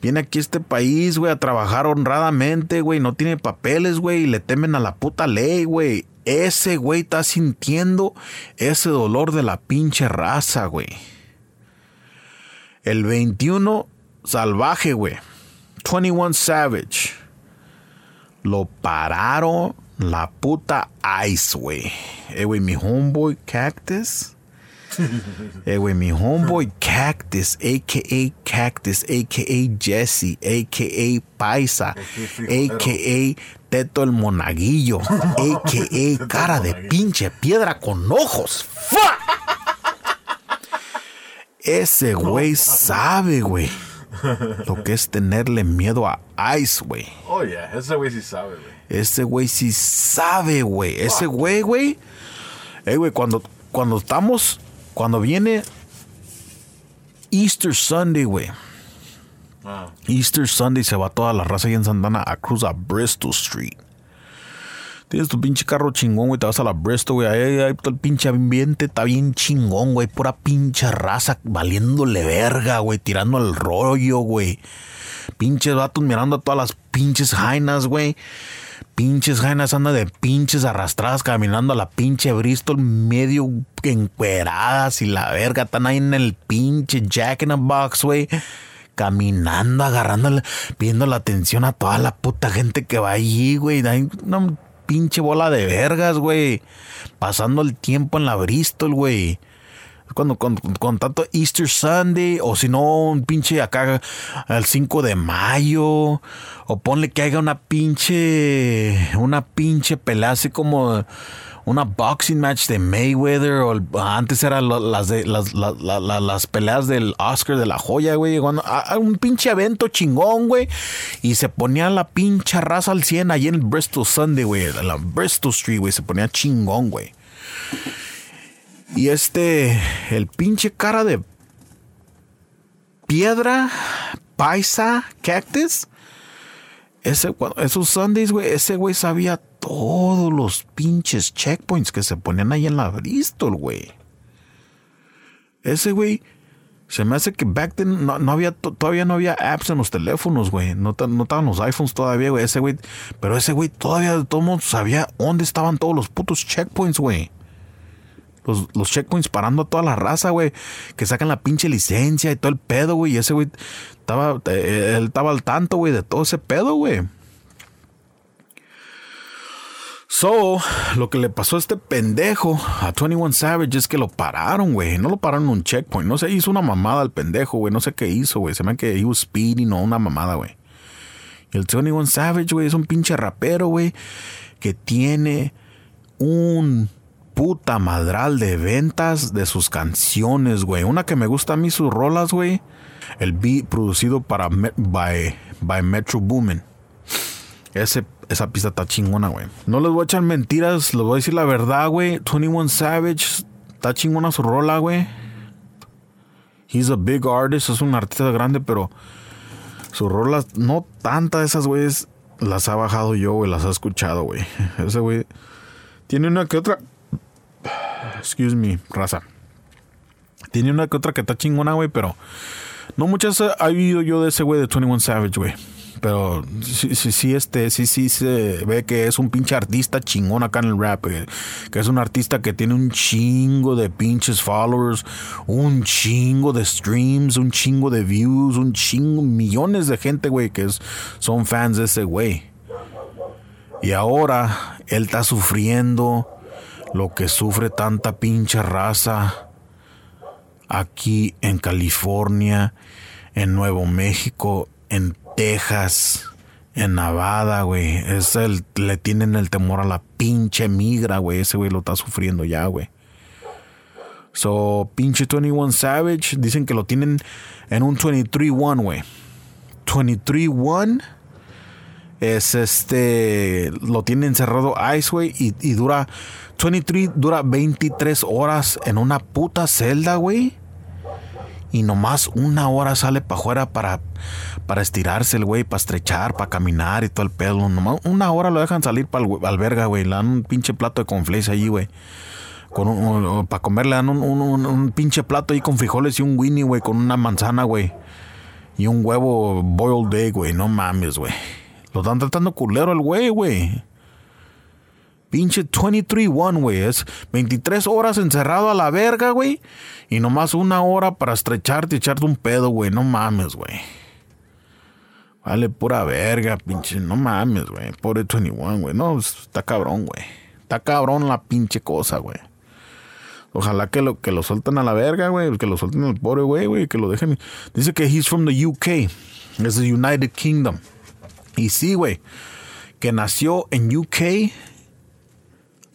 viene aquí a este país, güey, a trabajar honradamente, güey, no tiene papeles, güey, y le temen a la puta ley, güey. Ese güey está sintiendo ese dolor de la pinche raza, güey. El 21 salvaje, güey. 21 Savage. Lo pararon la puta Ice, güey. Eh, güey, mi homeboy Cactus. Eh, güey, mi homeboy Cactus, a.k.a. Cactus, a.k.a. Jesse, a.k.a. Paisa, a.k.a. Teto el Monaguillo, a.k.a. cara de pinche piedra con ojos. ¡Fuck! Ese güey sabe, güey, lo que es tenerle miedo a Ice, güey. Oh, yeah. Ese güey sí sabe, güey. Ese güey sí sabe, güey. Ese güey, güey. Eh, güey, cuando, cuando estamos, cuando viene Easter Sunday, güey. Ah. Easter Sunday se va toda la raza ahí en Santana a cruz a Bristol Street. Tienes tu pinche carro chingón, güey, te vas a la Bristol, güey. Ahí, ahí todo el pinche ambiente está bien chingón, güey. Pura pinche raza valiéndole verga, güey. Tirando el rollo, güey. Pinches vatos mirando a todas las pinches jainas, güey. Pinches jainas andan de pinches arrastradas caminando a la pinche Bristol medio encueradas y la verga. Están ahí en el pinche Jack in the Box, güey. Caminando, agarrándole, pidiendo la atención a toda la puta gente que va allí, güey. Una pinche bola de vergas, güey. Pasando el tiempo en la Bristol, güey. Cuando con, con tanto Easter Sunday, o si no, un pinche acá el 5 de mayo, o ponle que haya una pinche, una pinche pelea así como una boxing match de Mayweather, o el- antes eran las, las, la- la- la- las peleas del Oscar de la joya, güey. Un pinche evento chingón, güey, y se ponía la pinche raza al 100 allí en Bristol Sunday, güey, en la Bristol Street, güey, se ponía chingón, güey. Y este, el pinche cara de piedra, paisa, cactus. Ese, esos Sundays, güey, ese güey sabía todos los pinches checkpoints que se ponían ahí en la Bristol, güey. ese güey se me hace que back then no, no había, to- todavía no había apps en los teléfonos, güey. No, no estaban los iPhones todavía, güey. Ese güey, pero ese güey todavía de todo mundo sabía dónde estaban todos los putos checkpoints, güey. Los, checkpoints parando a toda la raza, güey. Que sacan la pinche licencia y todo el pedo, güey. Y ese güey estaba, eh, él estaba al tanto, güey, de todo ese pedo, güey. So, lo que le pasó a este pendejo, a 21 Savage, es que lo pararon, güey. No lo pararon en un checkpoint. No sé, hizo una mamada al pendejo, güey. No sé qué hizo, güey. Se me que he was speeding o una mamada, güey. Y el 21 Savage, güey, es un pinche rapero, güey, que tiene un puta madral de ventas de sus canciones, güey. Una que me gusta a mí sus rolas, güey. El beat producido para by, by Metro Boomin. Ese, esa pista está chingona, güey. No les voy a echar mentiras, les voy a decir la verdad, güey. 21 Savage está chingona su rola, güey. He's a big artist, es un artista grande, pero sus rolas, no tantas de esas, güeyes, las ha bajado yo, güey, las ha escuchado, güey. Ese güey tiene una que otra. Excuse me, raza. Tiene una que otra que está chingona, güey, pero no muchas he oído yo de ese güey de 21 Savage, güey. Pero sí, sí, sí, este, sí, sí se ve que es un pinche artista chingón acá en el rap. güey. Que es un artista que tiene un chingo de pinches followers, un chingo de streams, un chingo de views, un chingo, millones de gente, güey, que es- son fans de ese güey. Y ahora él está sufriendo lo que sufre tanta pinche raza aquí en California, en Nuevo México, en Texas, en Nevada, güey. Es el, le tienen el temor a la pinche migra, güey. Ese güey lo está sufriendo ya, güey. So, pinche 21 Savage, dicen que lo tienen en un 23-1, güey. 23-1 es este lo tiene encerrado Ice güey y, y dura 23 dura 23 horas en una puta celda güey. Y nomás una hora sale para afuera para para estirarse el güey para estrechar para caminar y todo el pedo. Nomás una hora lo dejan salir para el alberga güey. Le dan un pinche plato de conflace allí güey. Para comer le dan un- un pinche plato ahí con frijoles y un winnie güey con una manzana güey. Y un huevo boiled egg, güey. No mames, güey. Lo están tratando culero el güey, güey. Pinche 23-1, güey. Es 23 horas encerrado a la verga, güey. Y nomás una hora para estrecharte y echarte un pedo, güey. No mames, güey. Vale, pura verga, pinche. No mames, güey. Pobre 21, güey. No, está cabrón, güey. Está cabrón la pinche cosa, güey. Ojalá que lo, que lo suelten a la verga, güey. Que lo suelten al pobre güey, güey. Que lo dejen. Dice que he's from the UK. Es the United Kingdom. Y sí, güey. Que nació en UK.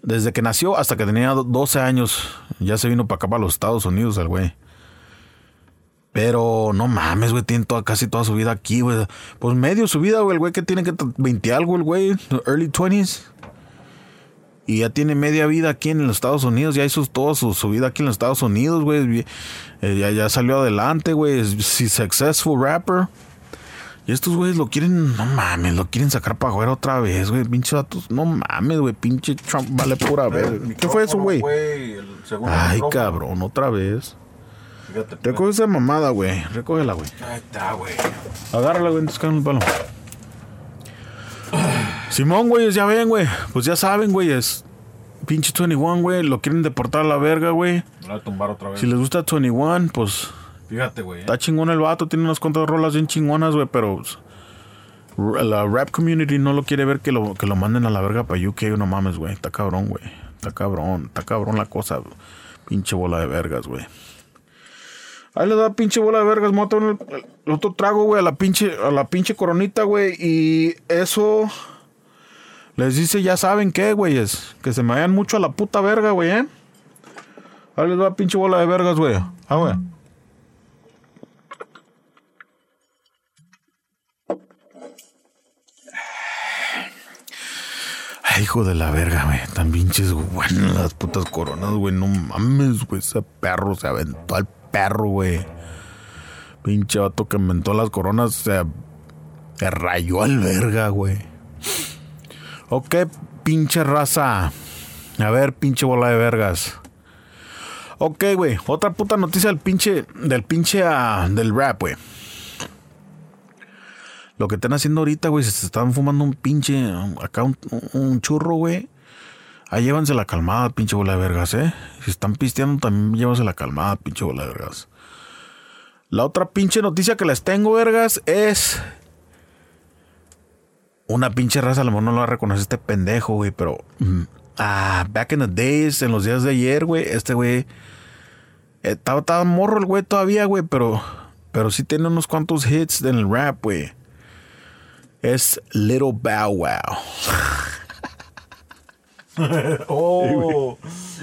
Desde que nació hasta que tenía do- 12 años. Ya se vino para acá, para los Estados Unidos, el güey. Pero no mames, güey. Tiene toda, casi toda su vida aquí, güey. Pues medio su vida, güey. El güey que tiene que 20 algo, el güey. Early 20s. Y ya tiene media vida aquí en los Estados Unidos. Ya hizo toda su, vida aquí en los Estados Unidos, güey. Eh, ya, ya salió adelante, güey. Es successful rapper. Y estos güeyes lo quieren, no mames, lo quieren sacar para afuera otra vez, güey. Pinche datos, no mames, güey. Pinche Trump vale pura vez. ¿Qué fue eso, güey? Ay, cabrón, otra vez. Fíjate, Recoge esa mamada, güey. Recógela, güey. Ahí está, güey. Agárrala, güey, entonces el palo. Simón, güey, ya ven, güey. Pues ya saben, güey, es pinche 21, güey. Lo quieren deportar a la verga, güey. Me voy a tumbar otra vez. Si les gusta 21, pues Fíjate, güey. ¿eh? está chingón el vato. Tiene unas cuantas rolas bien chingonas, güey, pero la rap community no lo quiere ver que lo, que lo manden a la verga para UK. No mames, güey. Está cabrón, güey. Está cabrón. Está cabrón la cosa. Pinche bola de vergas, güey. Ahí le da pinche bola de vergas, moto el, el otro trago, güey, a la pinche, a la pinche coronita, güey. Y eso les dice, ya saben qué, güeyes. Que se me vayan mucho a la puta verga, güey, eh. Ahí les va pinche bola de vergas, güey. Ah, güey. Hijo de la verga, güey. Tan pinches buenas las putas coronas, güey. No mames, güey. Ese perro se aventó al perro, güey. Pinche vato que inventó las coronas se, se rayó al verga, güey. Ok, pinche raza. A ver, pinche bola de vergas. Ok, güey. Otra puta noticia del pinche. Del pinche. ah, del rap, güey. Lo que están haciendo ahorita, güey, se están fumando un pinche. Acá un, churro, güey. Ahí llévanse la calmada, pinche bola de vergas, eh. Si están pisteando, también llévanse la calmada, pinche bola de vergas. La otra pinche noticia que les tengo, vergas, es. Una pinche raza, a lo mejor no lo va a reconocer este pendejo, güey, pero. mm, Ah, back in the days, en los días de ayer, güey, este güey. Estaba, estaba morro el güey todavía, güey, pero. Pero sí tiene unos cuantos hits en el rap, güey. Es Little Bow Wow. Oh,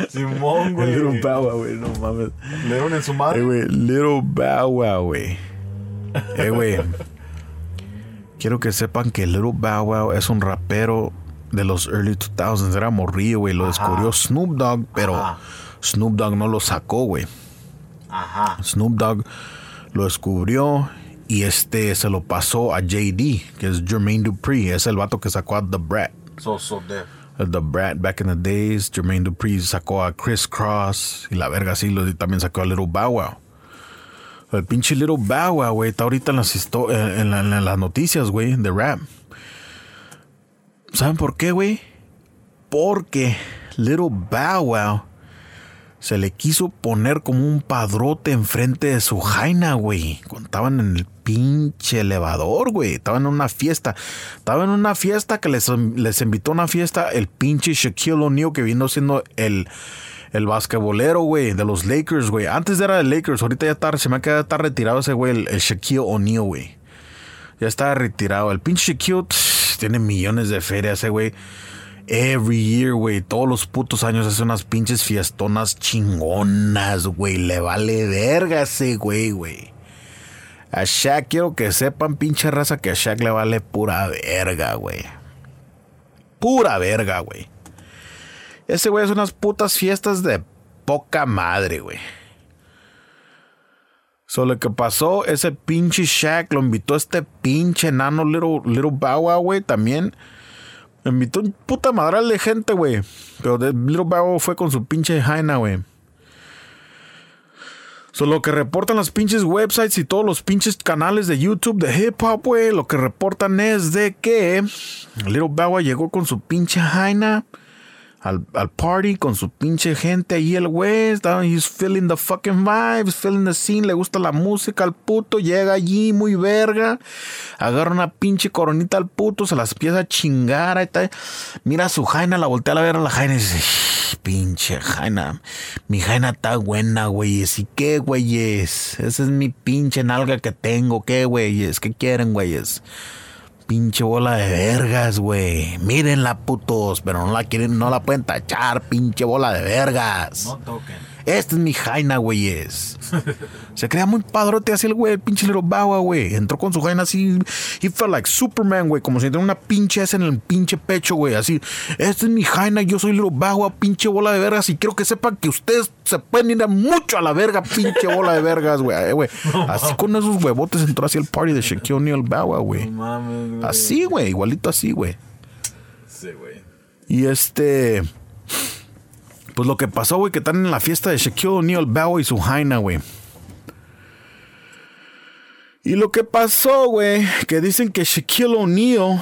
Simón, güey. Little Bow Wow, güey, no mames. Le dieron en su Eh, madre. güey, Little Bow Wow, güey. Eh, güey. Quiero que sepan que Little Bow Wow es un rapero de los early 2000s. Era morrillo, güey. Lo descubrió Snoop Dogg, pero Ajá. Snoop Dogg no lo sacó, güey. Ajá. Snoop Dogg lo descubrió y este se lo pasó a JD, que es Jermaine Dupri. Es el vato que sacó a The Brat. So, so deaf. The Brat back in the days. Jermaine Dupri sacó a Chris Cross y la verga lo y también sacó a Little Bow Wow. El pinche Little Bow Wow, güey, está ahorita en las, histo- en, en la- en las noticias, güey, de rap. ¿Saben por qué, güey? Porque Little Bow Wow se le quiso poner como un padrote enfrente de su jaina, güey. Cuando estaban en el pinche elevador, güey. Estaban en una fiesta. Estaban en una fiesta que les, les invitó a una fiesta el pinche Shaquille O'Neal que vino siendo el, el basquetbolero, güey, de los Lakers, güey. Antes era de Lakers, ahorita ya está, se me ha quedado retirado ese güey, el, Shaquille O'Neal, güey. Ya está retirado. El pinche Shaquille tiene millones de ferias, ese güey. Every year, güey. Todos los putos años hace unas pinches fiestonas chingonas, güey. Le vale verga ese güey, güey. A Shaq quiero que sepan, pinche raza, que a Shaq le vale pura verga, güey. Pura verga, güey. Ese güey es unas putas fiestas de poca madre, güey. So, lo que pasó, ese pinche Shaq lo invitó a este pinche nano Little, little Bow güey, también. Invitó un puta madral de gente, güey. Pero de Little Bow fue con su pinche jaina, güey. So, lo que reportan las pinches websites y todos los pinches canales de YouTube de hip hop, güey, lo que reportan es de que Little Bow llegó con su pinche jaina al, al party con su pinche gente ahí el güey, he's feeling the fucking vibes, feeling the scene, le gusta la música al puto, llega allí muy verga, agarra una pinche coronita al puto, se las empieza a chingar, mira a su jaina, la voltea a ver a la jaina y dice, pinche jaina, mi jaina está buena, güeyes, ¿y qué, güeyes? Esa es mi pinche nalga que tengo, ¿qué, güeyes? ¿Qué quieren, güeyes? Pinche bola de vergas, güey. Mírenla, putos. Pero no la quieren, no la pueden tachar, pinche bola de vergas. No toquen. Esta es mi jaina, güeyes. Se crea muy padrote así el güey, el pinche Little güey. Entró con su jaina así. He felt like Superman, güey. Como si tuviera una pinche S en el pinche pecho, güey. Así. Esta es mi jaina, yo soy Little Wow, pinche bola de vergas. Y quiero que sepan que ustedes se pueden ir a mucho a la verga, pinche bola de vergas, güey. Eh, güey. así con esos huevotes entró así el party de Shaquille O'Neal güey. Mames, güey. Así, güey. Igualito así, güey. Sí, güey. Y este. Pues lo que pasó, güey, que están en la fiesta de Shaquille O'Neal, Bow y su jaina, güey. Y lo que pasó, güey, que dicen que Shaquille O'Neal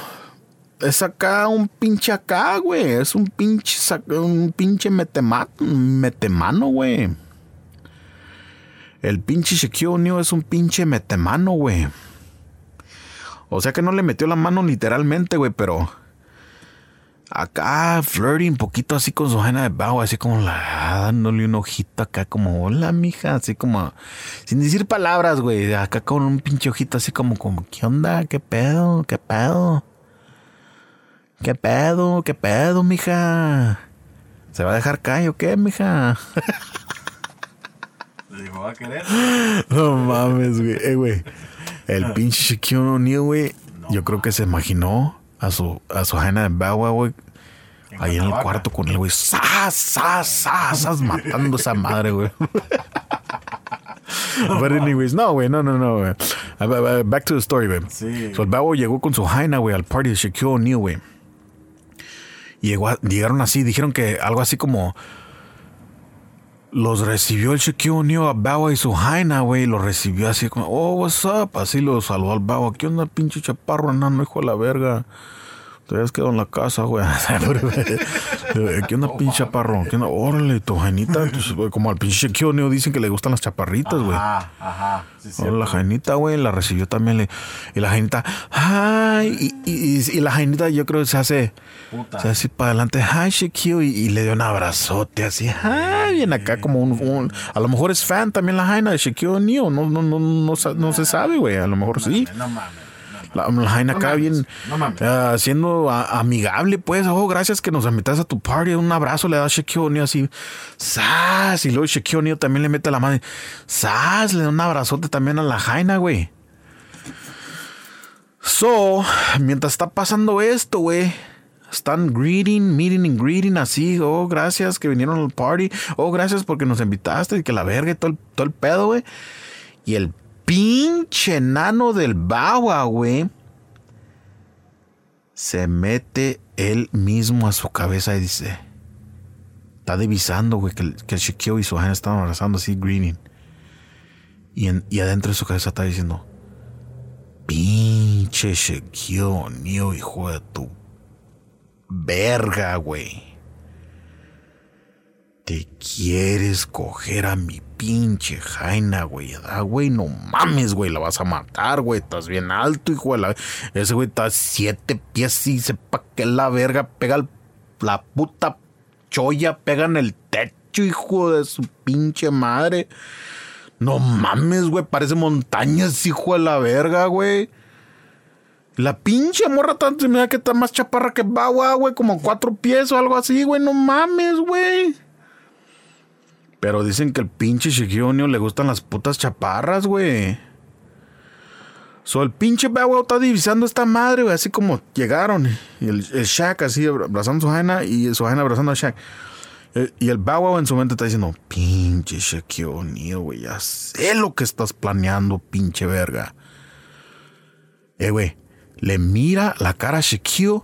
es acá un pinche acá, güey. Es un pinche, un pinche metema- metemano, güey. El pinche Shaquille O'Neal es un pinche metemano, güey. O sea que no le metió la mano literalmente, güey, pero acá flirting un poquito así con su jaina de Bow, así como la dándole un ojito acá como hola mija, así como sin decir palabras, güey, acá con un pinche ojito así como como ¿qué onda? ¿Qué pedo? ¿Qué pedo? ¿Qué pedo? ¿Qué pedo, mija? ¿Se va a dejar caer o qué, mija? Le ¿va a querer? No mames, güey. Eh, güey. El pinche Shaquille O'Neal, güey. yo creo que se imaginó a su, a su jaina de Wow, güey. Ahí en el cuarto con él, güey. ¡Sas, sas, sas, sas! Matando esa madre, güey. But anyways, no, güey, no, no, no, güey. Back to the story, güey. Sí. So, el Wow llegó con su jaina, güey, al party de Shaquille O'Neal, güey. Llegó a- llegaron así, dijeron que algo así como... los recibió el Shaquille O'Neal a Bow y su Jaina, güey. Los recibió así como, oh, what's up? Así lo saludó al Bow. ¿Qué onda, pinche chaparro, enano, hijo de la verga? Te habías quedado en la casa, güey. ¿Qué onda, pinche chaparro? ¿Qué onda? Órale, tu jainita. Como al pinche O'Neal dicen que le gustan las chaparritas, güey. Ajá, ajá. Sí, la jainita, güey, la recibió también. le- y la jainita, ay, y, y- y la jainita yo creo que se hace, Puta. se hace para adelante, hi Shaquille, y, y le dio un abrazote así, ay, bien acá como un, un- a lo mejor es fan también la jaina de Shaquille O'Neal, no, no, no, no, sa- no se sabe, güey, a lo mejor sí. No mames. La, la No acá bien, no mames. ah, siendo a- amigable, pues, oh, gracias que nos invitaste a tu party, un abrazo le da a Shaquille O'Neal así, ¡zas! Y luego Shaquille O'Neal también le mete la mano, ¡zas! Le da un abrazote también a la jaina, güey. So, mientras está pasando esto, güey, están greeting, meeting and greeting así, oh, gracias que vinieron al party, oh, gracias porque nos invitaste y que la verga y todo el, todo el pedo, güey. Y el pinche enano del Bawa, güey, se mete él mismo a su cabeza y dice, está divisando, güey, que que Shaquille y su Jaina estaban abrazando así, greeting. Y, en- y adentro de su cabeza está diciendo, pinche Shaquille O'Neal, hijo de tu verga, güey. Te quieres coger a mi pinche Jaina, güey. Ah, güey, no mames, güey. La vas a matar, güey. Estás bien alto, hijo de la. Ese güey está siete pies y sepa que la verga pega el- la puta cholla, pega en el techo, hijo de su pinche madre. No mames, güey. Parece montañas, hijo de la verga, güey. La pinche morra tanto da que está más chaparra que Bawa, güey. Como cuatro pies o algo así, güey. No mames, güey. Pero dicen que el pinche Shaquille le gustan las putas chaparras, güey. So, el pinche Bow está divisando esta madre, güey. Así como llegaron. El, el Shaq así abrazando a su Jaina y su Jaina abrazando a Shaq. Eh, Y el Wow en su mente está diciendo, pinche Shaquille güey. Ya sé lo que estás planeando, pinche verga. Eh, güey. Le mira la cara a Shaquille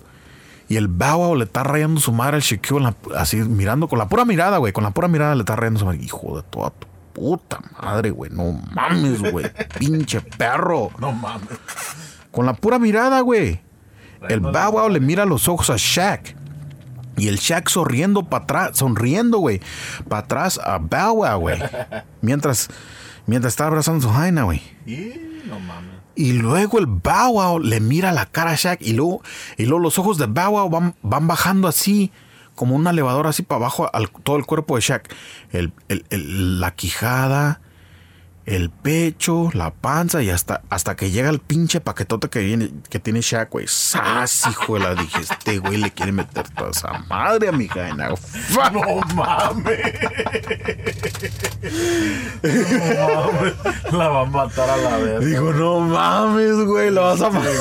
y el Wow le está rayando su madre al la- así mirando con la pura mirada, güey. Con la pura mirada le está rayando su madre. Hijo de toda tu puta madre, güey. No mames, güey. Pinche perro. No mames. Con la pura mirada, güey. El Bow le mira los ojos a Shaq. Y el Shaq sonriendo para atrás, sonriendo, güey. Para atrás a Bow güey. Mientras, mientras está abrazando a su Jaina, güey. Y no mames. Y luego el Bow Wow le mira la cara a Shaq y luego, y luego los ojos de Bow Wow van, van bajando así, como un elevador así para abajo al todo el cuerpo de Shaq. El, el- la quijada, el pecho, la panza y hasta, hasta que llega el pinche paquetote que, viene, que tiene Shaq, güey. ¡Sas, hijo de la! Dije, este güey le quiere meter toda esa madre a mi. ¡Fuck! No mames. No mames. La va a matar a la vez. Digo, no mames, güey, lo vas a matar.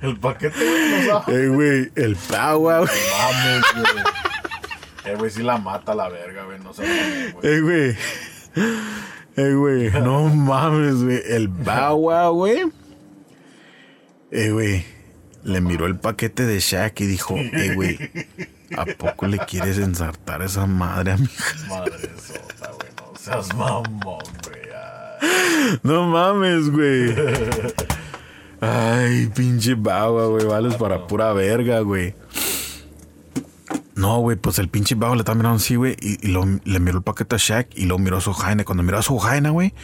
El paquete, güey, no sabe. Eh, güey, el Wow, güey. Mames, güey. Eh, güey, sí la mata a la verga, güey. No güey. Eh, güey. Eh, güey. No mames, güey. El Bawa, güey. Eh, güey. Le miró el paquete de Shaq y dijo, eh, güey. ¿A poco le quieres ensartar esa madre a mi hija? Madre sota, güey. No seas mamón, güey. No mames, güey. Ay, pinche Bawa, güey. Vales para pura verga, güey. No, güey, pues el pinche Bawa le está mirando así, güey. Y, y lo- le miró el paquete a Shaq y lo miró a su Jaina. Cuando miró a su Jaina, güey,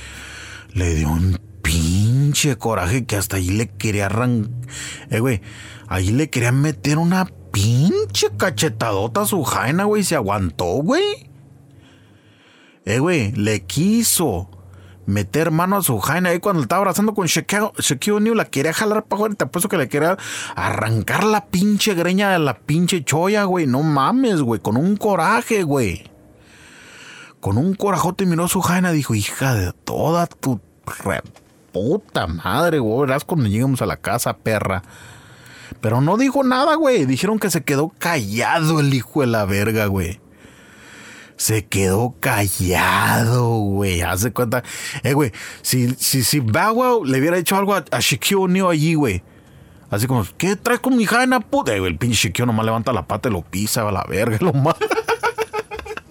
le dio un pinche coraje que hasta ahí le quería arrancar. Eh, güey, ahí le quería meter una pinche cachetadota a su Jaina, güey. y Se aguantó, güey. Eh, güey, le quiso meter mano a su Jaina ahí cuando estaba abrazando con Shaquille O'Neal. La quería jalar para afuera. y Te apuesto que le quería arrancar la pinche greña de la pinche choya, güey. No mames, güey. Con un coraje, güey. Con un corajote miró su Jaina. Dijo, hija de toda tu re puta madre, güey. Verás cuando lleguemos a la casa, perra. Pero no dijo nada, güey. Dijeron que se quedó callado el hijo de la verga, güey. Se quedó callado, güey. Hace cuenta. Eh, güey. Si, si, si le hubiera hecho algo a, a Shaquille O'Neal allí, güey. Así como, ¿qué traes con mi jaina, puta? Y el pinche chiquillo nomás levanta la pata y lo pisa a la verga, lo más.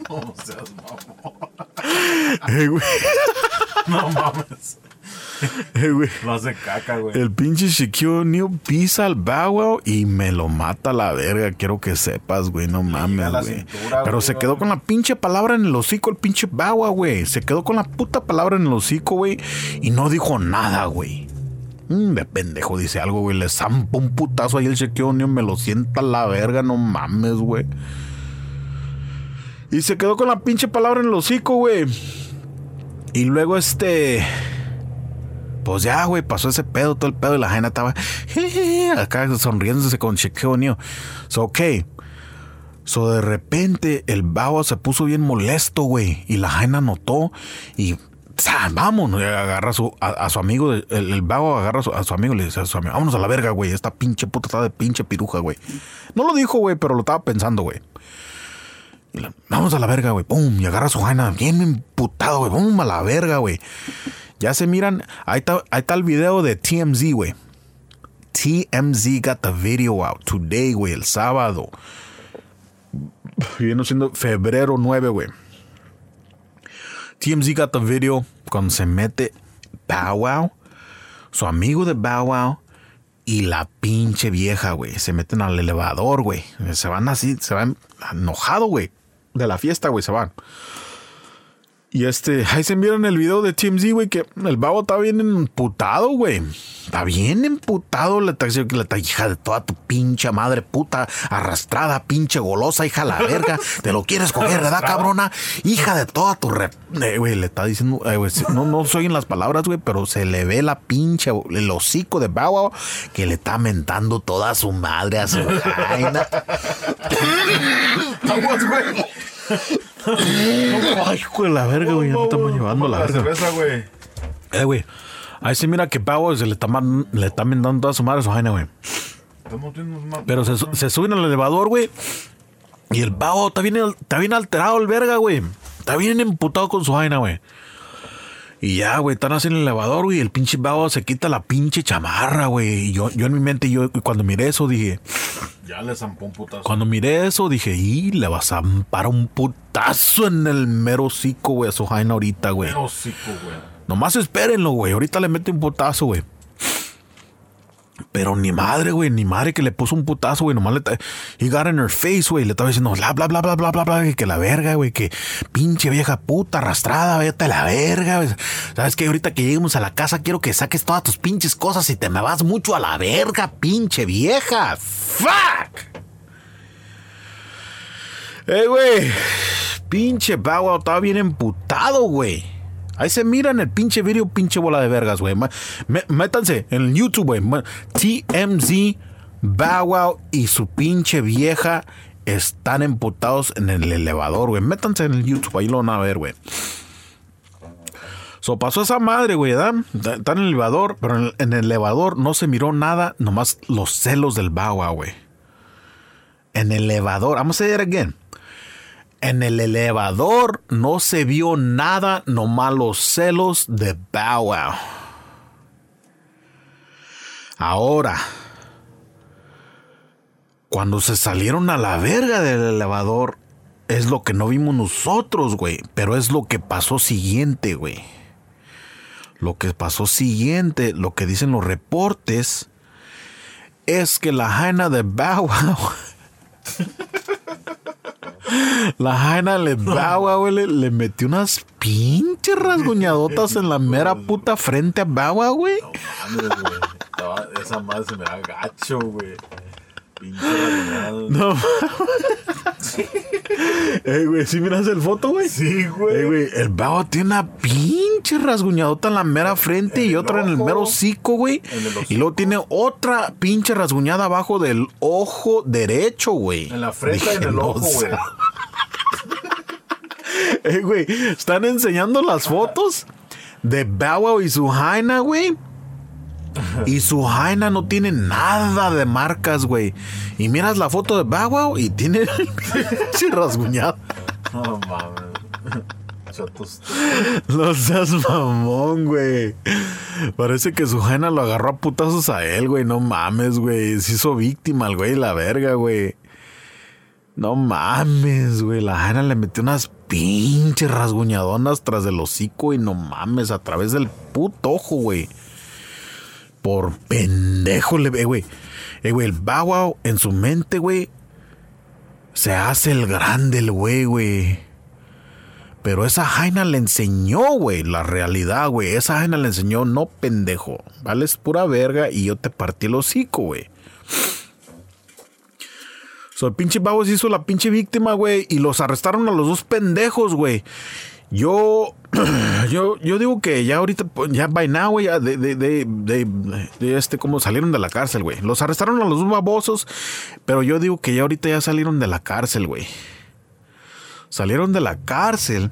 No seas mamón. Eh, güey. No mames. Eh, güey. Lo hace caca, güey. El pinche O'Neal pisa al Wow y me lo mata a la verga. Quiero que sepas, güey. No mames, güey. Pero güey, se quedó con la pinche palabra en el hocico el pinche Wow, güey. Se quedó con la puta palabra en el hocico, güey. Y no dijo nada, güey. Mm, de pendejo dice algo, güey. Le zampa un putazo ahí el Shaquille O'Neal. Me lo sienta a la verga. No mames, güey. Y se quedó con la pinche palabra en el hocico, güey. Y luego este... Pues ya, güey, pasó ese pedo, todo el pedo y la jaina estaba acá sonriéndose con Shaquille O'Neal. So, ok. So, de repente el babo se puso bien molesto, güey. Y la jaina notó y... Vámonos, agarra a su, a, su amigo, el, el babo agarra a su, amigo y le dice a su amigo, vámonos a la verga, güey, esta pinche puta está de pinche piruja, güey. No lo dijo, güey, pero lo estaba pensando, güey. Vamos a la verga, güey. Pum. Y agarra a su jaina bien emputado, güey. Pum, a la verga, güey. Ya se miran. Ahí está, ahí está el video de TMZ, güey. TMZ got the video out today, güey, el sábado. Viene siendo febrero 9, güey. TMZ got the video cuando se mete Bow Wow, su amigo de Bow Wow y la pinche vieja, güey. Se meten al elevador, güey. Se van así, se van enojados, güey. De la fiesta, güey, se van. Y este, ahí se miran el video de TMZ, güey, que el babo está bien emputado, güey. Está bien emputado. Diciendo que la hija de toda tu pinche madre puta, arrastrada, pinche golosa, hija de la verga. Te lo quieres coger, ¿verdad, cabrona? Hija de toda tu rep. Eh, güey, le está diciendo, eh, güey, no, no soy en las palabras, güey, pero se le ve la pinche, el hocico de Wow que le está mentando toda su madre a su. Aguas, güey. Ay, de la verga, güey, ya me estamos llevando la la verga. cerveza, güey. Eh, güey. Ahí se mira que Pavo se le está, le está mandando toda su madre a su jaina, güey. Pero se, se suben al elevador, güey. Y el Pavo está bien, está bien alterado, el verga, güey. Está bien emputado con su jaina, güey. Y ya, güey, están así en el elevador, güey. y El pinche Pavo se quita la pinche chamarra, güey. Y yo, yo en mi mente, yo cuando miré eso, dije... Ya le zampó un putazo. Cuando miré eso, dije, y le vas a amparar un putazo en el mero hocico, güey, a su jaina ahorita, güey. Qué hocico, güey. Nomás espérenlo, güey. Ahorita le mete un putazo, güey. Pero ni madre, güey, ni madre que le puso un putazo, güey. Nomás le... He got in her face, güey. Le estaba diciendo, bla, bla, bla, bla, bla, bla, bla. Que la verga, güey. Que pinche vieja puta arrastrada, vete a la verga. güey. ¿Sabes qué? Ahorita que lleguemos a la casa quiero que saques todas tus pinches cosas y te me vas mucho a la verga, pinche vieja. Fuck. Eh, güey. Pinche Bow estaba bien emputado, güey. Ahí se mira en el pinche video, pinche bola de vergas, güey. Métanse en el YouTube, güey. TMZ, Bow y su pinche vieja están emputados en el elevador, güey. Métanse en el YouTube, ahí lo van a ver, güey. So pasó esa madre, güey, ¿verdad? Está en el elevador, pero en el, elevador no se miró nada, nomás los celos del Wow, güey. En el elevador, vamos a it again. En el elevador no se vio nada, nomás los celos de Bow Wow. Ahora, cuando se salieron a la verga del elevador, es lo que no vimos nosotros, güey. Pero es lo que pasó siguiente, güey. Lo que pasó siguiente, lo que dicen los reportes, es que la jaina de Bow Wow La jaina le Bawa, güey, le, le metió unas pinches rasguñadotas en la mera puta frente a Bawa, güey. Mames, güey. Esa madre se me da gacho, güey. Pinche. No. Ey, güey, ¿sí miras el foto, güey? Sí, güey. Ey, güey, el Bawa tiene una pinche rasguñadota en la mera frente En y otra en el mero hocico, güey. Y luego tiene otra pinche rasguñada abajo del ojo derecho, güey. En la frente y en el ojo, güey. Eh, güey, están enseñando las fotos de Bow y su jaina, güey. Y su jaina no tiene nada de marcas, güey. Y miras la foto de Wow y tiene el pinche rasguñado. No mames. No seas mamón, güey. Parece que su jaina lo agarró a putazos a él, güey. No mames, güey. Se hizo víctima al güey, la verga, güey. No mames, güey. La jaina le metió unas pinches rasguñadonas tras del hocico y no mames, a través del puto ojo, güey. Por pendejo le ve, güey. Eh, güey, el Bow Wow en su mente, güey, se hace el grande el güey, güey. Pero esa Jaina le enseñó, güey, la realidad, güey. Esa Jaina le enseñó, no pendejo. Vale, es pura verga y yo te partí el hocico, güey. So, el pinche Babo se hizo la pinche víctima, güey. Y los arrestaron a los dos pendejos, güey. Yo, yo, yo digo que ya ahorita, pues, ya by now, güey, ya de, de, de, de, este, como salieron de la cárcel, güey. Los arrestaron a los dos babosos, pero yo digo que ya ahorita ya salieron de la cárcel, güey. Salieron de la cárcel.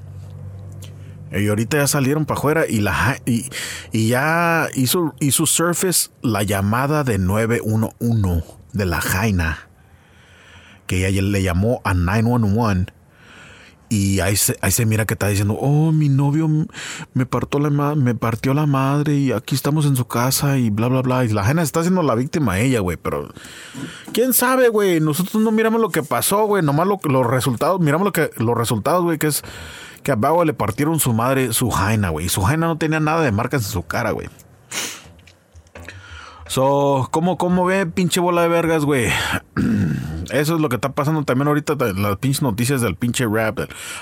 Y ahorita ya salieron para afuera y, la, y, y ya hizo, hizo Surface la llamada de 911 de la Jaina. Que ella le llamó a 911. Y ahí se, ahí se mira que está diciendo, oh, mi novio me partió, la me partió la madre y aquí estamos en su casa y bla, bla, bla. Y la Jaina está haciendo la víctima a ella, güey. Pero, ¿quién sabe, güey? Nosotros no miramos lo que pasó, güey. Nomás lo, los resultados, miramos lo que, los resultados, güey, que es que a le partieron su madre, su Jaina, güey. Y su Jaina no tenía nada de marcas en su cara, güey. So, ¿cómo, cómo ve, pinche bola de vergas, güey? Eso es lo que está pasando también ahorita en las pinches noticias del pinche rap.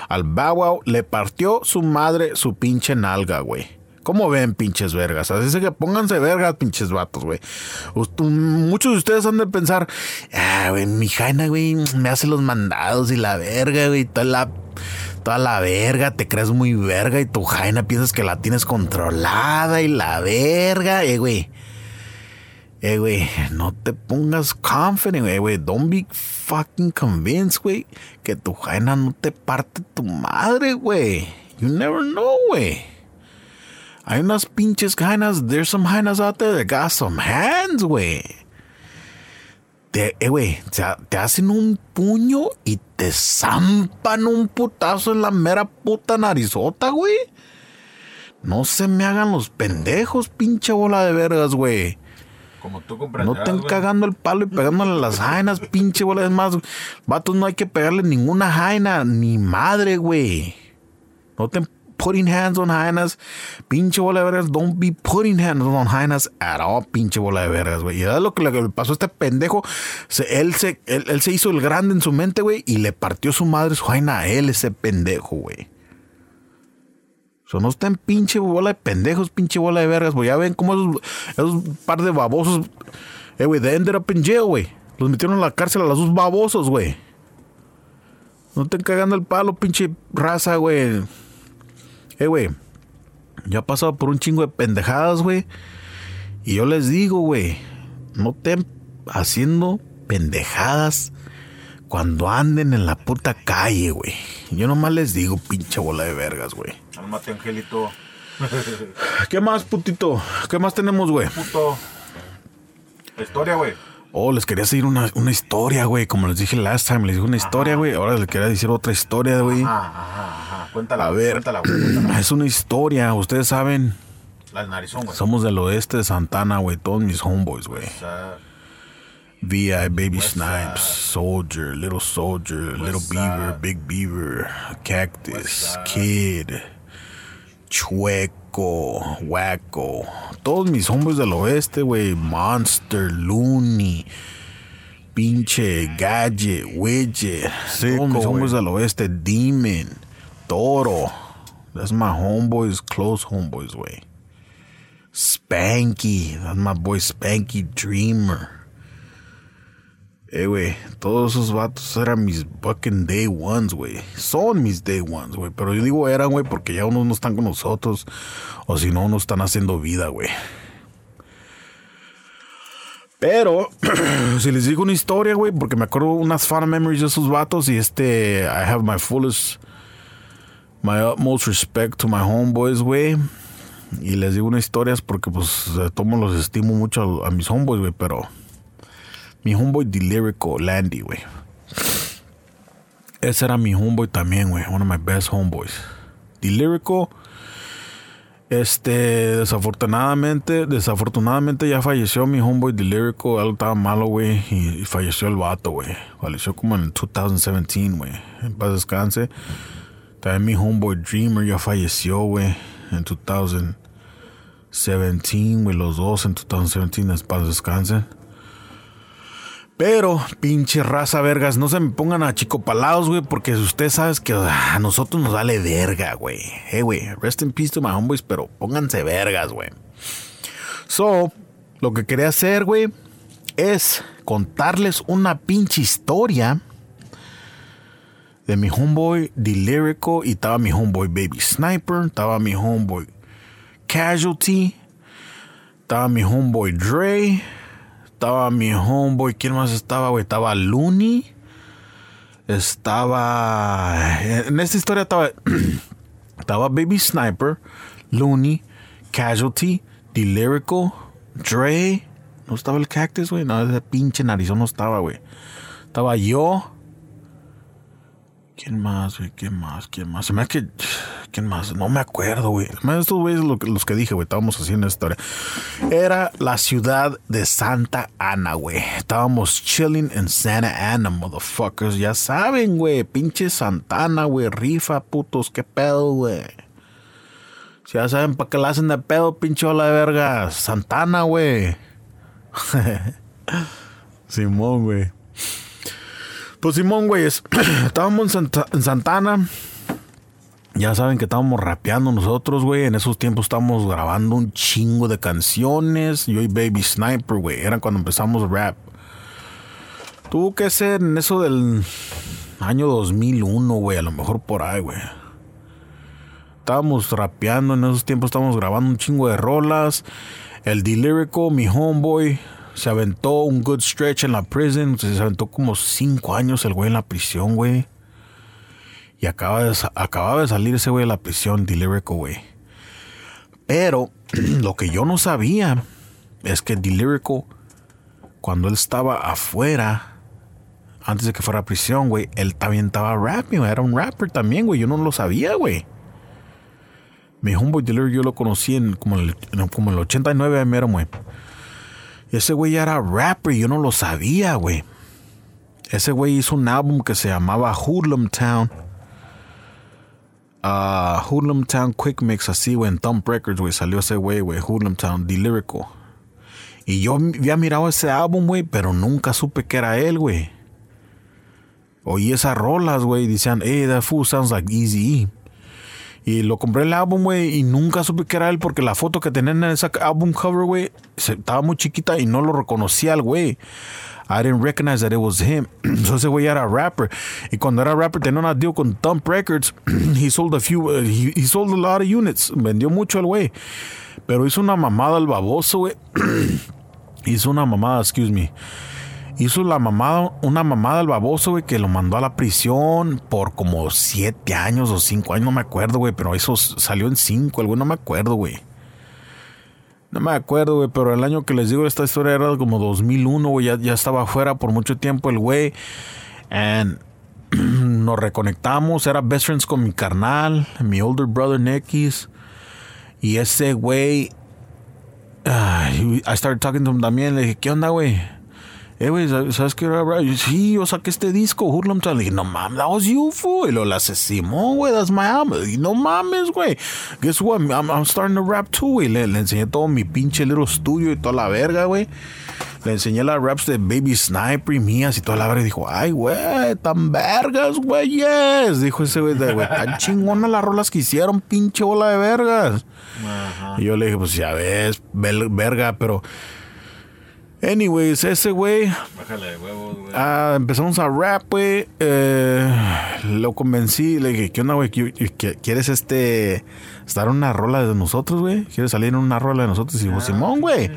Al Bow le partió su madre su pinche nalga, güey. ¿Cómo ven, pinches vergas? Así es que pónganse vergas, pinches vatos, güey. Ust- Muchos de ustedes han de pensar, ah, güey, mi Jaina, güey, me hace los mandados y la verga, güey, toda la, toda la verga, te crees muy verga y tu Jaina piensas que la tienes controlada y la verga, eh, güey. Eh, güey, no te pongas confident, güey, güey. Don't be fucking convinced, güey, que tu jaina no te parte tu madre, güey. You never know, güey. Hay unas pinches jainas, there's some jainas out there that got some hands, güey. Te, eh, güey, te, te hacen un puño y te zampan un putazo en la mera puta narizota, güey. No se me hagan los pendejos, pinche bola de vergas, güey. Como tú No comprenderás, estén güey. cagando el palo y pegándole las jainas, pinche bola. Es más, vatos, no hay que pegarle ninguna jaina, ni madre, güey. No estén putting hands on jainas. Pinche bola de vergas, don't be putting hands on jainas at all, pinche bola de vergas, güey. Y es lo que le pasó a este pendejo. Se- él, se, él, él se hizo el grande en su mente, güey, y le partió su madre su jaina a él, ese pendejo, güey. No estén pinche bola de pendejos, pinche bola de vergas, güey. Ya ven cómo esos, par de babosos. Eh, güey, they ended up in güey. Los metieron a la cárcel a los dos babosos, güey. No estén cagando el palo, pinche raza, güey. Eh, güey. Ya he pasado por un chingo de pendejadas, güey. Y yo les digo, güey. No estén haciendo pendejadas cuando anden en la puta calle, güey. Yo nomás les digo, pinche bola de vergas, güey. Cálmate, Angelito. ¿Qué más, putito? ¿Qué más tenemos, güey? Puto. La historia, güey. Oh, les quería decir una, una historia, güey. Como les dije last time, les dije una historia, güey. Ahora les quería decir otra historia, güey. Ajá, ajá, ajá. Cuéntala, A ver, Cuéntala, güey. cuéntala. es una historia. Ustedes saben, La narizón, güey. somos del oeste de Santana, güey. Todos mis homeboys, güey. VI, Baby West Snipes. Soldier, Little Soldier, Little Beaver. Big Beaver, Cactus. Kid, Chueco, Wacko. Todos mis hombres del oeste, güey. Monster, Looney, pinche Gadget, Widget. Todos mis hombres del oeste, Demon, Toro. That's my homeboys, close homeboys, güey. Spanky, that's my boy Spanky Dreamer. Eh, güey, todos esos vatos eran mis fucking day ones, güey. Son mis day ones, güey. Pero yo digo eran, güey, porque ya unos no están con nosotros. O si no, unos están haciendo vida, güey. Pero, si les digo una historia, güey, porque me acuerdo unas fan memories de esos vatos y este, I have my fullest, my utmost respect to my homeboys, güey. Y les digo unas historias porque, pues, de tomo los estimo mucho a, a mis homeboys, güey, pero mi homeboy Delirico, Landy, güey. Ese era mi homeboy también, güey. One of my best homeboys. Delirico. Este, desafortunadamente, desafortunadamente ya falleció mi homeboy Delirico. Él estaba malo, güey. Y, falleció el vato, güey. Falleció como en el 2017, güey. En paz descanse. También mi homeboy Dreamer ya falleció, güey. En 2017, güey. Los dos en 2017, en paz descanse. Pero, pinche raza, vergas, no se me pongan a chicopalados, güey, porque usted sabe que a nosotros nos vale verga, güey. Eh, güey, rest in peace to my homeboys, pero pónganse vergas, güey. So, lo que quería hacer, güey, es contarles una pinche historia de mi homeboy Delirico y estaba mi homeboy Baby Sniper, estaba mi homeboy Casualty, estaba mi homeboy Dre estaba mi homeboy. ¿Quién más estaba, güey? Estaba Looney. Estaba. En esta historia estaba. estaba Baby Sniper, Looney, Casualty, Delirical, Dre. No estaba el cactus, güey. No, ese pinche narizón no estaba, güey. Estaba yo. ¿Quién más, güey? ¿Quién más? ¿Quién más? Se me que. ¿Quién más? No me acuerdo, güey. Estos güeyes los que dije, güey. Estábamos haciendo esta historia. Era la ciudad de Santa Ana, güey. Estábamos chilling en Santa Ana, motherfuckers. Ya saben, güey. Pinche Santana, güey. Rifa, putos. ¿Qué pedo, güey? Ya saben para qué la hacen de pedo, pinche ola de verga. Santana, güey. Simón, güey. Pues Simón, güey, estábamos en, Santana. Ya saben que estábamos rapeando nosotros, güey. En esos tiempos estábamos grabando un chingo de canciones. Yo y Baby Sniper, güey. Era cuando empezamos rap. Tuvo que ser en eso del año 2001, güey. A lo mejor por ahí, güey. Estábamos rapeando en esos tiempos. Estábamos grabando un chingo de rolas. El Delirico, mi homeboy, se aventó un good stretch en la prison. Se aventó como cinco años el güey en la prisión, güey. Y acaba de, acababa de salir ese güey de la prisión, Delirico, güey. Pero lo que yo no sabía es que Delirico, cuando él estaba afuera, antes de que fuera a prisión, güey, él también estaba rapping, era un rapper también, güey. Yo no lo sabía, güey. Mi homeboy Delirico yo lo conocí en como el, como el 89 mero, güey. Ese güey ya era rapper, yo no lo sabía, güey. Ese güey hizo un álbum que se llamaba Hoodlum Town. Uh, Hoodlum Town Quick Mix, así, güey, en Thump Records, güey, salió ese güey, güey, Hoodlum Town, Delirical. Y yo había mirado ese álbum, güey, pero nunca supe que era él, güey. Oí esas rolas, güey, decían, hey, that fool sounds like Easy y lo compré el álbum, güey, y nunca supe que era él porque la foto que tenían en ese álbum cover, güey, estaba muy chiquita y no lo reconocía al güey. I didn't recognize that it was him. so ese güey era rapper. Y cuando era rapper tenía una deal con Thump Records. he sold a few, he, he, sold a lot of units. Vendió mucho el güey. Pero hizo una mamada al baboso, güey. hizo una mamada, excuse me hizo la mamada, una mamada al baboso, güey, que lo mandó a la prisión por como siete años o cinco años, no me acuerdo, güey, pero eso salió en cinco, el güey, no me acuerdo, güey. No me acuerdo, güey, pero el año que les digo esta historia era como 2001, güey, ya, ya estaba afuera por mucho tiempo el güey. And nos reconectamos, era best friends con mi carnal, mi older brother Nekis. Y ese güey, I started talking to him también, le dije, ¿qué onda, güey? Eh, güey, ¿sabes qué era, bro? Sí, yo saqué este disco, Hurlam Le dije, no mames, that was you, fool. Y lo Simón, güey, that's my album. Y no mames, güey. Guess what? I'm, I'm, starting to rap too, güey. Le, le, enseñé todo mi pinche little studio y toda la verga, güey. Le enseñé las raps de Baby Sniper y mías y toda la verga. Y dijo, ay, güey, tan vergas, güey, yes. Dijo ese güey, güey, tan chingona las rolas que hicieron, pinche bola de vergas. Y yo le dije, pues ya ves, verga, pero Anyways, ese güey. Bájale de huevos, güey. Ah, empezamos a rap, güey. Eh, lo convencí. Le dije, ¿qué onda, güey? ¿Quieres este. estar en una rola de nosotros, güey? ¿Quieres salir en una rola de nosotros? Y dijo, ah, Simón, güey.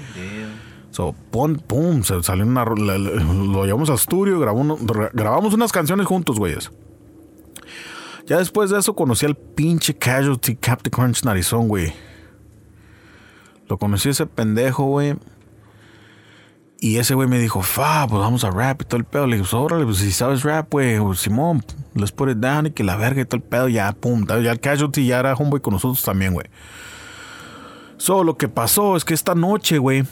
So, pum, pum, se salió una rola. Lo llevamos al estudio, grabamos, grabamos unas canciones juntos, güeyes. Ya después de eso conocí al pinche Casualty Captain Crunch Narizón, güey. Lo conocí ese pendejo, güey. Y ese güey me dijo, fa, pues vamos a rap y todo el pedo. Le dije, pues órale, pues si sabes rap, güey, pues, Simón, let's put it down y que la verga y todo el pedo, ya, pum. Ya el casualty ya era homeboy con nosotros también, güey. So, lo que pasó es que esta noche, güey,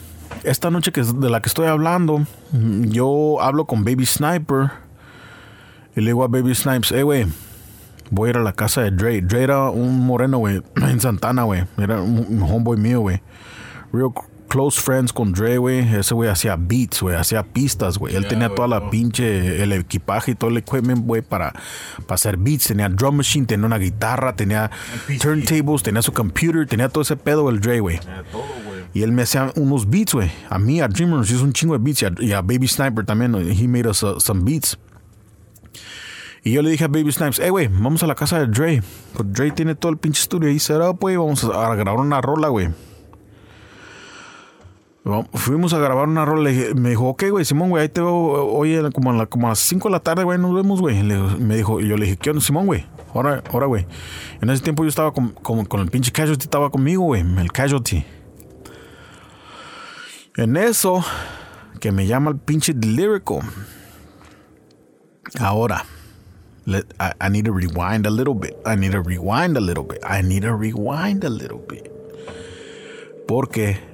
esta noche que de la que estoy hablando, yo hablo con Baby Sniper y le digo a Baby Snipes, eh, güey, voy a ir a la casa de Dre. Dre era un moreno, güey, en Santana, güey. Era un, homeboy mío, güey. Real close friends con Dre, güey. Ese güey hacía beats, güey, hacía pistas, güey. Él tenía toda la pinche, el equipaje y todo el equipment, güey, para, para hacer beats. Tenía drum machine, tenía una guitarra, tenía turntables, tenía su computer, tenía todo ese pedo el Dre, güey. Y él me hacía unos beats, güey. A mí, a Dreamer nos hizo un chingo de beats. Y a, Baby Sniper también. He made us uh, some beats. Y yo le dije a Baby Snipes, hey, güey, vamos a la casa de Dre. Pues Dre tiene todo el pinche estudio ahí set up, güey. Vamos a, grabar una rola, güey. Fuimos a grabar una rola. me dijo, ok, güey, Simón, güey, ahí te veo hoy como a, como a las 5 de la tarde, güey, nos vemos, güey. Me dijo, y yo le dije, ¿qué onda, Simón, güey? Ahora, ahora, güey. En ese tiempo yo estaba con, con, el pinche Casualty, estaba conmigo, güey, el Casualty. En eso, que me llama el pinche Lyrical. Ahora. I need to rewind a little bit. I need to rewind a little bit. I need to rewind a little bit. Porque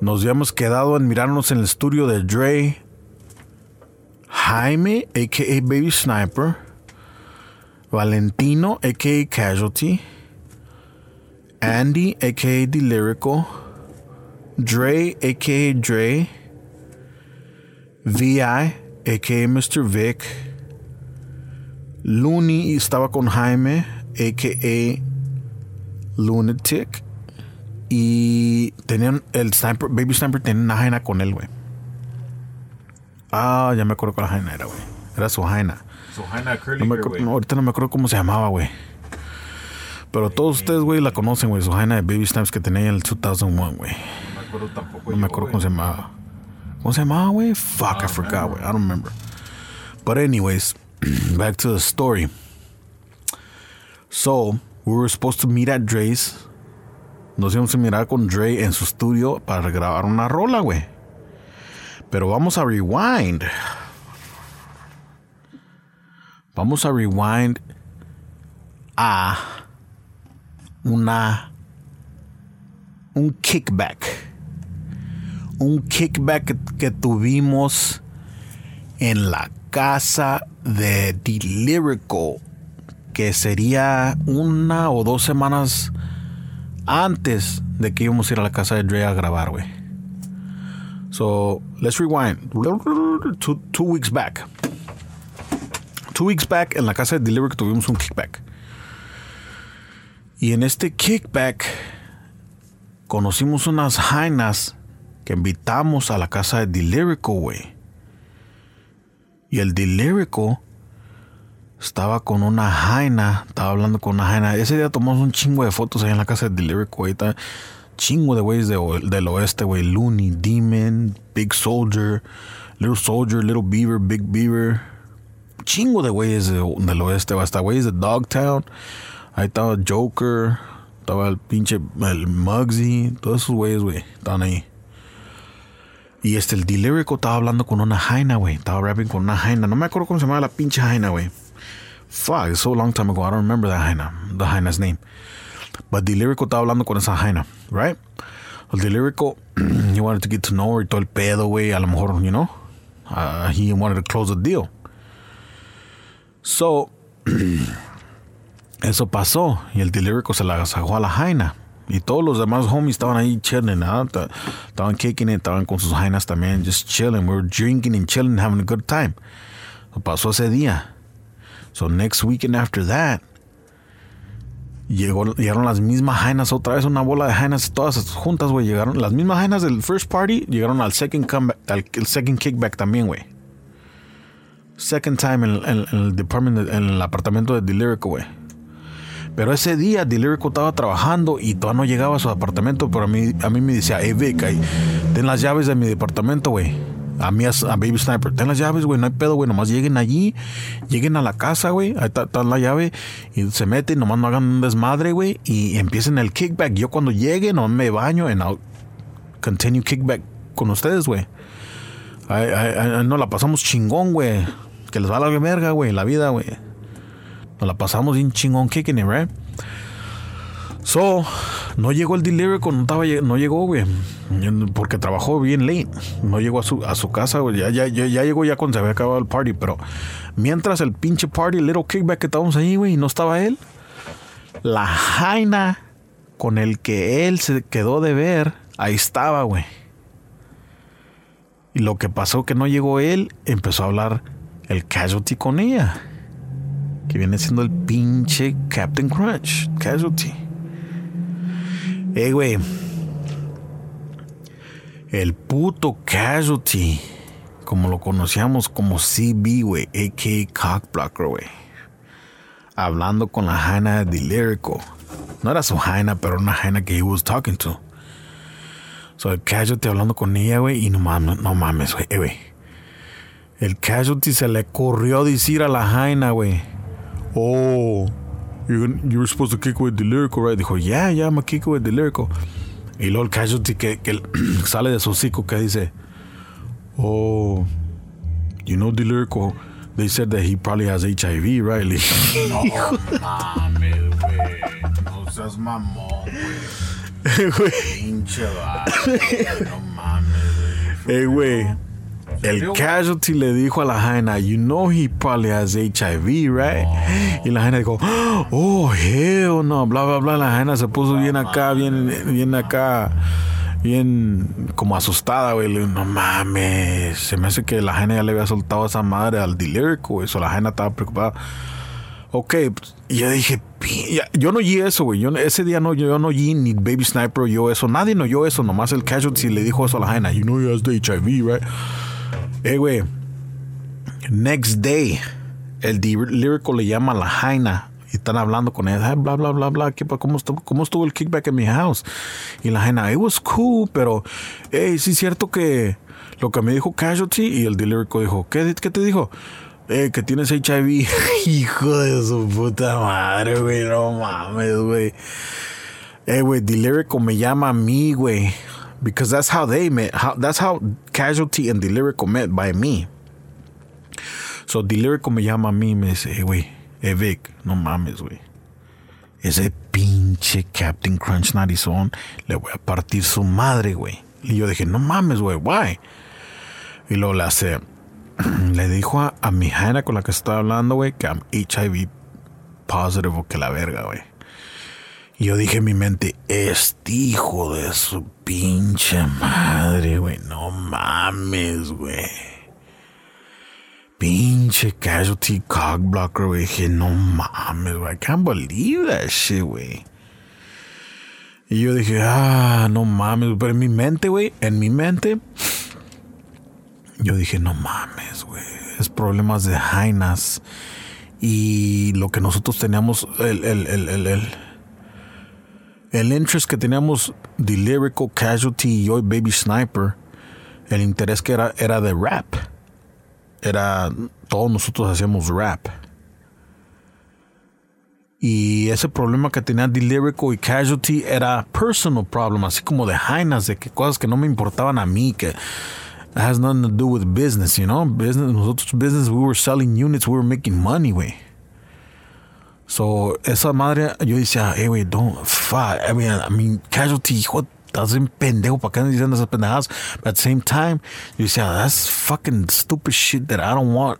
nos habíamos quedado en mirarnos en el estudio de Dre, Jaime, aka Baby Sniper, Valentino, aka Casualty, Andy, aka The Lyrical, Dre, aka Dre, VI, aka Mr. Vic, Looney estaba con Jaime, a.k.a. Lunatic. Y tenían el sniper, Baby Sniper tenía una jaina con él, güey. Ah, ya me acuerdo la jaina era, güey. Era su jaina. Su jaina curly no Ahorita no me acuerdo cómo se llamaba, güey. Pero todos ustedes, güey, la conocen, güey. Su jaina de Baby Snipes que tenía en el 2001, güey. No me acuerdo tampoco. No me acuerdo cómo se llamaba. ¿Cómo se llamaba, güey? Fuck, I forgot, güey. I don't remember. But anyways, back to the story. So, we were supposed to meet at Dre's. Nos a mirar con Dre en su estudio para grabar una rola, güey. Pero vamos a rewind. Vamos a rewind a una un kickback. Un kickback que tuvimos en la casa de The Lyrical, que sería una o dos semanas antes de que íbamos a ir a la casa de Dre a grabar, güey. So, let's rewind. Two, weeks back. Two weeks back, en la casa de Lyrical tuvimos un kickback. Y en este kickback conocimos unas jainas que invitamos a la casa de The Lyrical, güey. Y el Delirico estaba con una jaina, estaba hablando con una jaina. Ese día tomamos un chingo de fotos ahí en la casa de. Ahí está chingo de güeyes del oeste, güey. Looney, Demon, Big Soldier, Little Soldier, Little Beaver, Big Beaver. Chingo de güeyes del oeste, hasta güeyes de Dogtown. Ahí estaba Joker, estaba el pinche el Muggsy, todos esos güeyes, güey, estaban ahí. Y este, el Delirico estaba hablando con una jaina, güey. Estaba rapping con una jaina. No me acuerdo cómo se llamaba la pinche jaina, güey. Fuck, it's so long time ago. I don't remember that jaina, the jaina's name. But Delirico estaba hablando con esa jaina, right? El Delirico, he wanted to get to know her todo el pedo, güey. A lo mejor, you know, uh, he wanted to close the deal. So, eso pasó. Y el Delirico se la sacó a la jaina. Y todos los demás homies estaban ahí chilling, ¿no? estaban kicking it, estaban con sus jainas también, just chilling. We were drinking and chilling, having a good time. pasó ese día. So next weekend after that, llegó, llegaron las mismas jainas otra vez, una bola de jainas todas juntas, güey. Llegaron las mismas jainas del first party, llegaron al second comeback, al second kickback también, güey. Second time en, el department, en el apartamento de Delirico, güey. Pero ese día Delirico estaba trabajando y todavía no llegaba a su apartamento, pero a mí, a mí me decía, hey Vic, ten las llaves de mi departamento, güey. A mí, a, Baby Sniper, ten las llaves, güey, no hay pedo, güey, nomás lleguen allí, lleguen a la casa, güey, ahí está, la llave, y se meten, nomás no hagan un desmadre, güey, y empiecen el kickback. Yo cuando llegue, no me baño, I'll continue kickback con ustedes, güey. Nos la pasamos chingón, güey. Que les va la verga, güey, la vida, güey. Nos la pasamos bien chingón kicking it, right? So, no llegó el delivery no, estaba, no llegó, güey. Porque trabajó bien late. No llegó a su, a su casa, güey. Ya, ya, ya, ya, llegó ya cuando se había acabado el party. Pero mientras el pinche party, el little kickback que estábamos ahí, güey, y no estaba él, la jaina con el que él se quedó de ver, ahí estaba, güey. Y lo que pasó que no llegó él, empezó a hablar el casualty con ella. Que viene siendo el pinche Captain Crunch. Casualty. Eh, güey. El puto Casualty. Como lo conocíamos como CB, güey. A.K.A. Cockblocker, güey. Hablando con la Jaina de Lyrical. No era su Jaina, pero una Jaina que he was talking to. So, el Casualty hablando con ella, güey. Y no mames, no mames, güey. Eh, güey. El Casualty se le corrió decir a la Jaina, güey. Oh, you were supposed to kick with the lyrical, right? Dijo, yeah, yeah, I'm a kick with the lyrical. Y luego el casualty que, que sale de su hocico que dice, oh, you know the lyrical. They said that he probably has HIV, right? no mames, güey. No seas mamón, güey. Pinche No mames, güey. Hey, güey. El casualty le dijo a la Jaina, you know he probably has HIV, right? Y la Jaina dijo, oh, hell no, bla, bla, bla. La Jaina se puso bien acá, bien, bien acá, bien como asustada, güey. No mames, se me hace que la Jaina ya le había soltado a esa madre al dilérico, eso. La Jaina estaba preocupada. Ok, y yo dije, yo no oí eso, güey. ese día no, yo no oí ni Baby Sniper yo eso. Nadie no oyó eso. Nomás el casualty le dijo eso a la Jaina. You know he has the HIV, right? Eh, güey. Next day, el lírico le llama a la Jaina y están hablando con él, bla, bla, bla, bla, cómo, estuvo, ¿cómo estuvo el kickback en mi house? Y la Jaina, it was cool, pero, hey, sí es cierto que lo que me dijo Casualty y el lírico dijo, ¿qué, qué te dijo? Eh, que tienes HIV. Hijo de su puta madre, güey, no mames, güey. Eh, güey, Delirico me llama a mí, güey because that's how they met. How, that's how Casualty and Delirico met by me. So Delirico me llama a mí y me dice, hey, güey, hey Vic, no mames, güey. Ese pinche Captain Crunch Narizón le voy a partir su madre, güey. Y yo dije, no mames, güey, why? Y luego le hace, le dijo a, a mi Jaina con la que estaba hablando, güey, que I'm HIV positive o que la verga, güey. Yo dije en mi mente, este hijo de su pinche madre, güey. No mames, güey. Pinche casualty cockblocker, güey. Dije, no mames, güey. I can't believe that shit, güey. Y yo dije, ah, no mames. Pero en mi mente, güey, en mi mente, yo dije, no mames, güey. Es problemas de jainas. Y lo que nosotros teníamos, el, el, el, el, el el interés que teníamos de Lyrical Casualty y hoy Baby Sniper, el interés que era, era de rap. Era, todos nosotros hacíamos rap. Y ese problema que tenía de Lyrical y Casualty era personal problem, así como de jainas, de que cosas que no me importaban a mí, que has nothing to do with business, you know? Business, nosotros business, we were selling units, we were making money, way. So, esa madre, yo decía, eh, hey, wey, don't, fuck. I mean, I mean, casualty, hijo, estás un pendejo, ¿para qué diciendo esas pendejadas? But at the same time, yo decía, that's fucking stupid shit that I don't want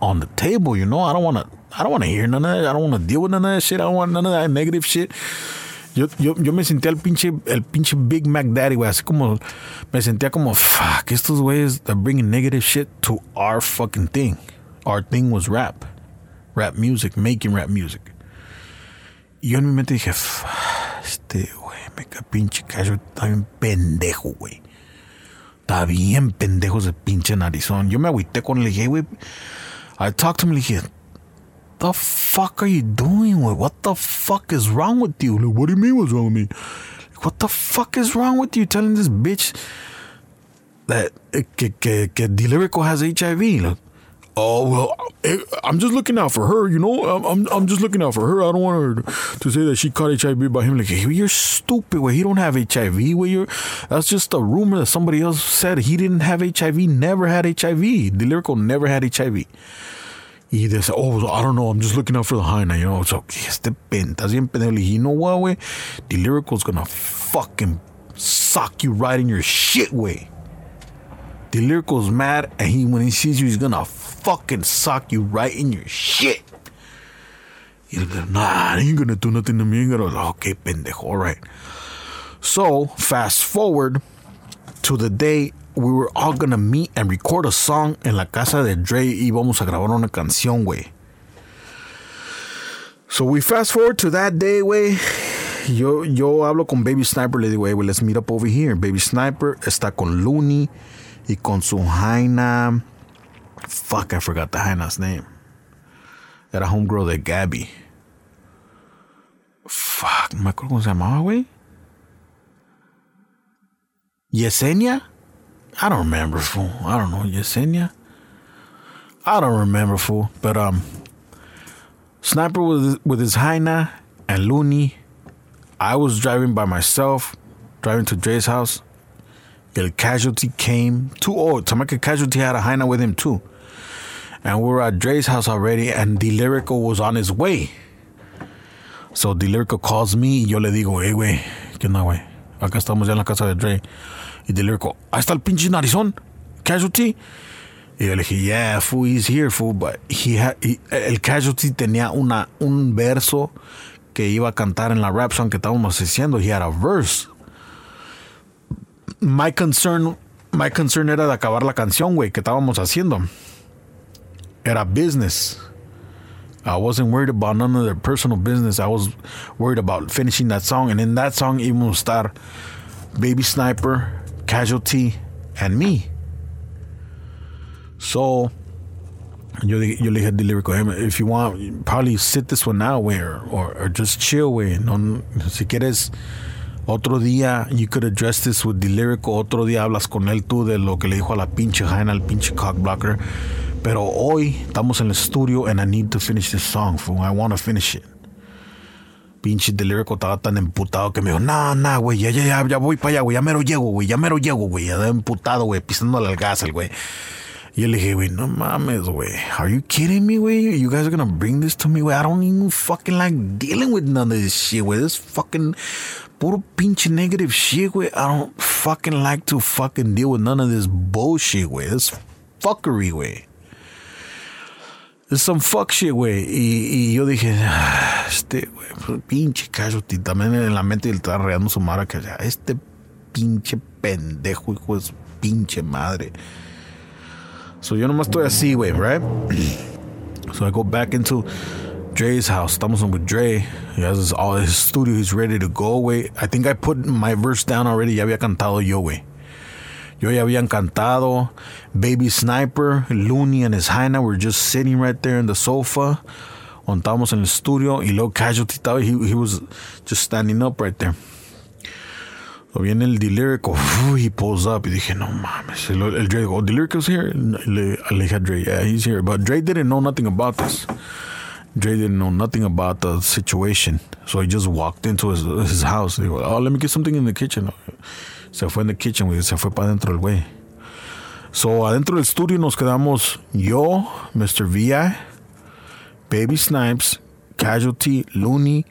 on the table, you know? I don't want to, I don't want to hear none of that. I don't want to deal with none of that shit. I don't want none of that negative shit. Yo, yo, yo me sentía el pinche, el pinche Big Mac Daddy, güey. Así como, me sentía como, fuck, estos güeyes, they're bringing negative shit to our fucking thing. Our thing was rap. Rap music, making rap music. Yo en mi mente dije, este, güey, me pinche callo, está bien pendejo, güey. Está bien pendejo ese pinche narizón. Yo me agüité con él, le dije, güey, I talked to him, le dije, the fuck are you doing, güey? What the fuck is wrong with you? Like, what do you mean what's wrong with me? What the fuck is wrong with you telling this bitch that, que, que, que Delirico has HIV? Like, oh, well, eh, I'm just looking out for her, you know. I'm, I'm, just looking out for her. I don't want her to, say that she caught HIV by him. Like, hey, you're stupid. Way he don't have HIV. Way you're that's just a rumor that somebody else said he didn't have HIV. Never had HIV. The lyrical never had HIV. Y say, oh, I don't know, I'm just looking out for the hyena, you know. So, este pen, estás bien pendejo. You know what, way? The lyrical's gonna fucking sock you right in your shit, way. The lyrical's mad, and he when he sees you, he's gonna fucking sock you right in your shit. Go, nah, he ain't gonna do nothing to me. Ain't gonna, like, okay, pendejo, all right. So, fast forward to the day we were all gonna meet and record a song en la casa de Dre y vamos a grabar una canción, güey. So we fast forward to that day, güey. Yo, yo hablo con Baby Sniper, le digo, hey, let's meet up over here. Baby Sniper está con Looney y con su Jaina. Fuck, I forgot the Jaina's name. Era homegirl de Gabby. Fuck, no me acuerdo cómo se llamaba, güey. Yesenia? I don't remember, fool. I don't know, Yesenia? I don't remember, fool. But, um, Sniper with, with his Jaina and Looney. I was driving by myself, driving to Dre's house. El Casualty came. Too old. Tamaka Casualty had a Jaina with him, too. And we were at Dre's house already, and the lyrical was on his way. So the lyrical calls me, y yo le digo, hey, güey, ¿qué onda, güey? Acá estamos ya en la casa de Dre. Y the lyrical, ahí está el pinche narizón, Casualty. Y yo le dije, yeah, fool, he's here, fool. But he had, he, el Casualty tenía una, un verso que iba a cantar en la rap song que estábamos haciendo. He had a verse. My concern, my concern era de acabar la canción, güey, que estábamos haciendo. Era business. I wasn't worried about none of their personal business. I was worried about finishing that song. And in that song, íbamos a estar Baby Sniper, Casualty, and me. So, yo, yo le dije al lyrical, if you want, probably sit this one out, way, or, or, or just chill, way. No, si quieres otro día, you could address this with the lyrical. Otro día hablas con él tú de lo que le dijo a la pinche Jaina, al pinche cockblocker. Pero hoy estamos en el estudio and I need to finish this song, fool. I want to finish it. Pinche de lyrical estaba tan emputado que me dijo, nah, nah, güey, ya, ya, ya, ya voy para allá, güey, ya mero llego, güey, ya mero llego, güey, ya emputado, güey, pisándole al gas, el güey. Y yo le dije, güey, no mames, güey. Are you kidding me, güey? You guys are gonna bring this to me, güey? I don't even fucking like dealing with none of this shit, güey. This fucking puro pinche negative shit, güey. I don't fucking like to fucking deal with none of this bullshit, güey. This fuckery, güey. It's some fuck shit, güey. Y, y, yo dije, ah, este, güey, pinche casualty. También en la mente le estaba reando su madre que este pinche pendejo, hijo de pinche madre. So yo nomás estoy así, güey, right? So I go back into Dre's house. Estamos with Dre. He has his, all his studio. He's ready to go, away. I think I put my verse down already. Ya había cantado yo, güey. Yo ya habían cantado. Baby Sniper, Looney and his Jaina were just sitting right there in the sofa. Estábamos en el estudio y luego Casualty estaba, he, he was just standing up right there. So viene el Delirico, he pulls up y dije, no mames. El, el Dre, oh, Delirico's here? Le, le dije a Dre, yeah, he's here. But Dre didn't know nothing about this. Dre didn't know nothing about the situation. So he just walked into his, his house. Oh, let me get something in the kitchen. Se fue en the kitchen. Se fue para adentro el güey. So, adentro del estudio nos quedamos yo, Mr. VI, Baby Snipes, Casualty, Looney,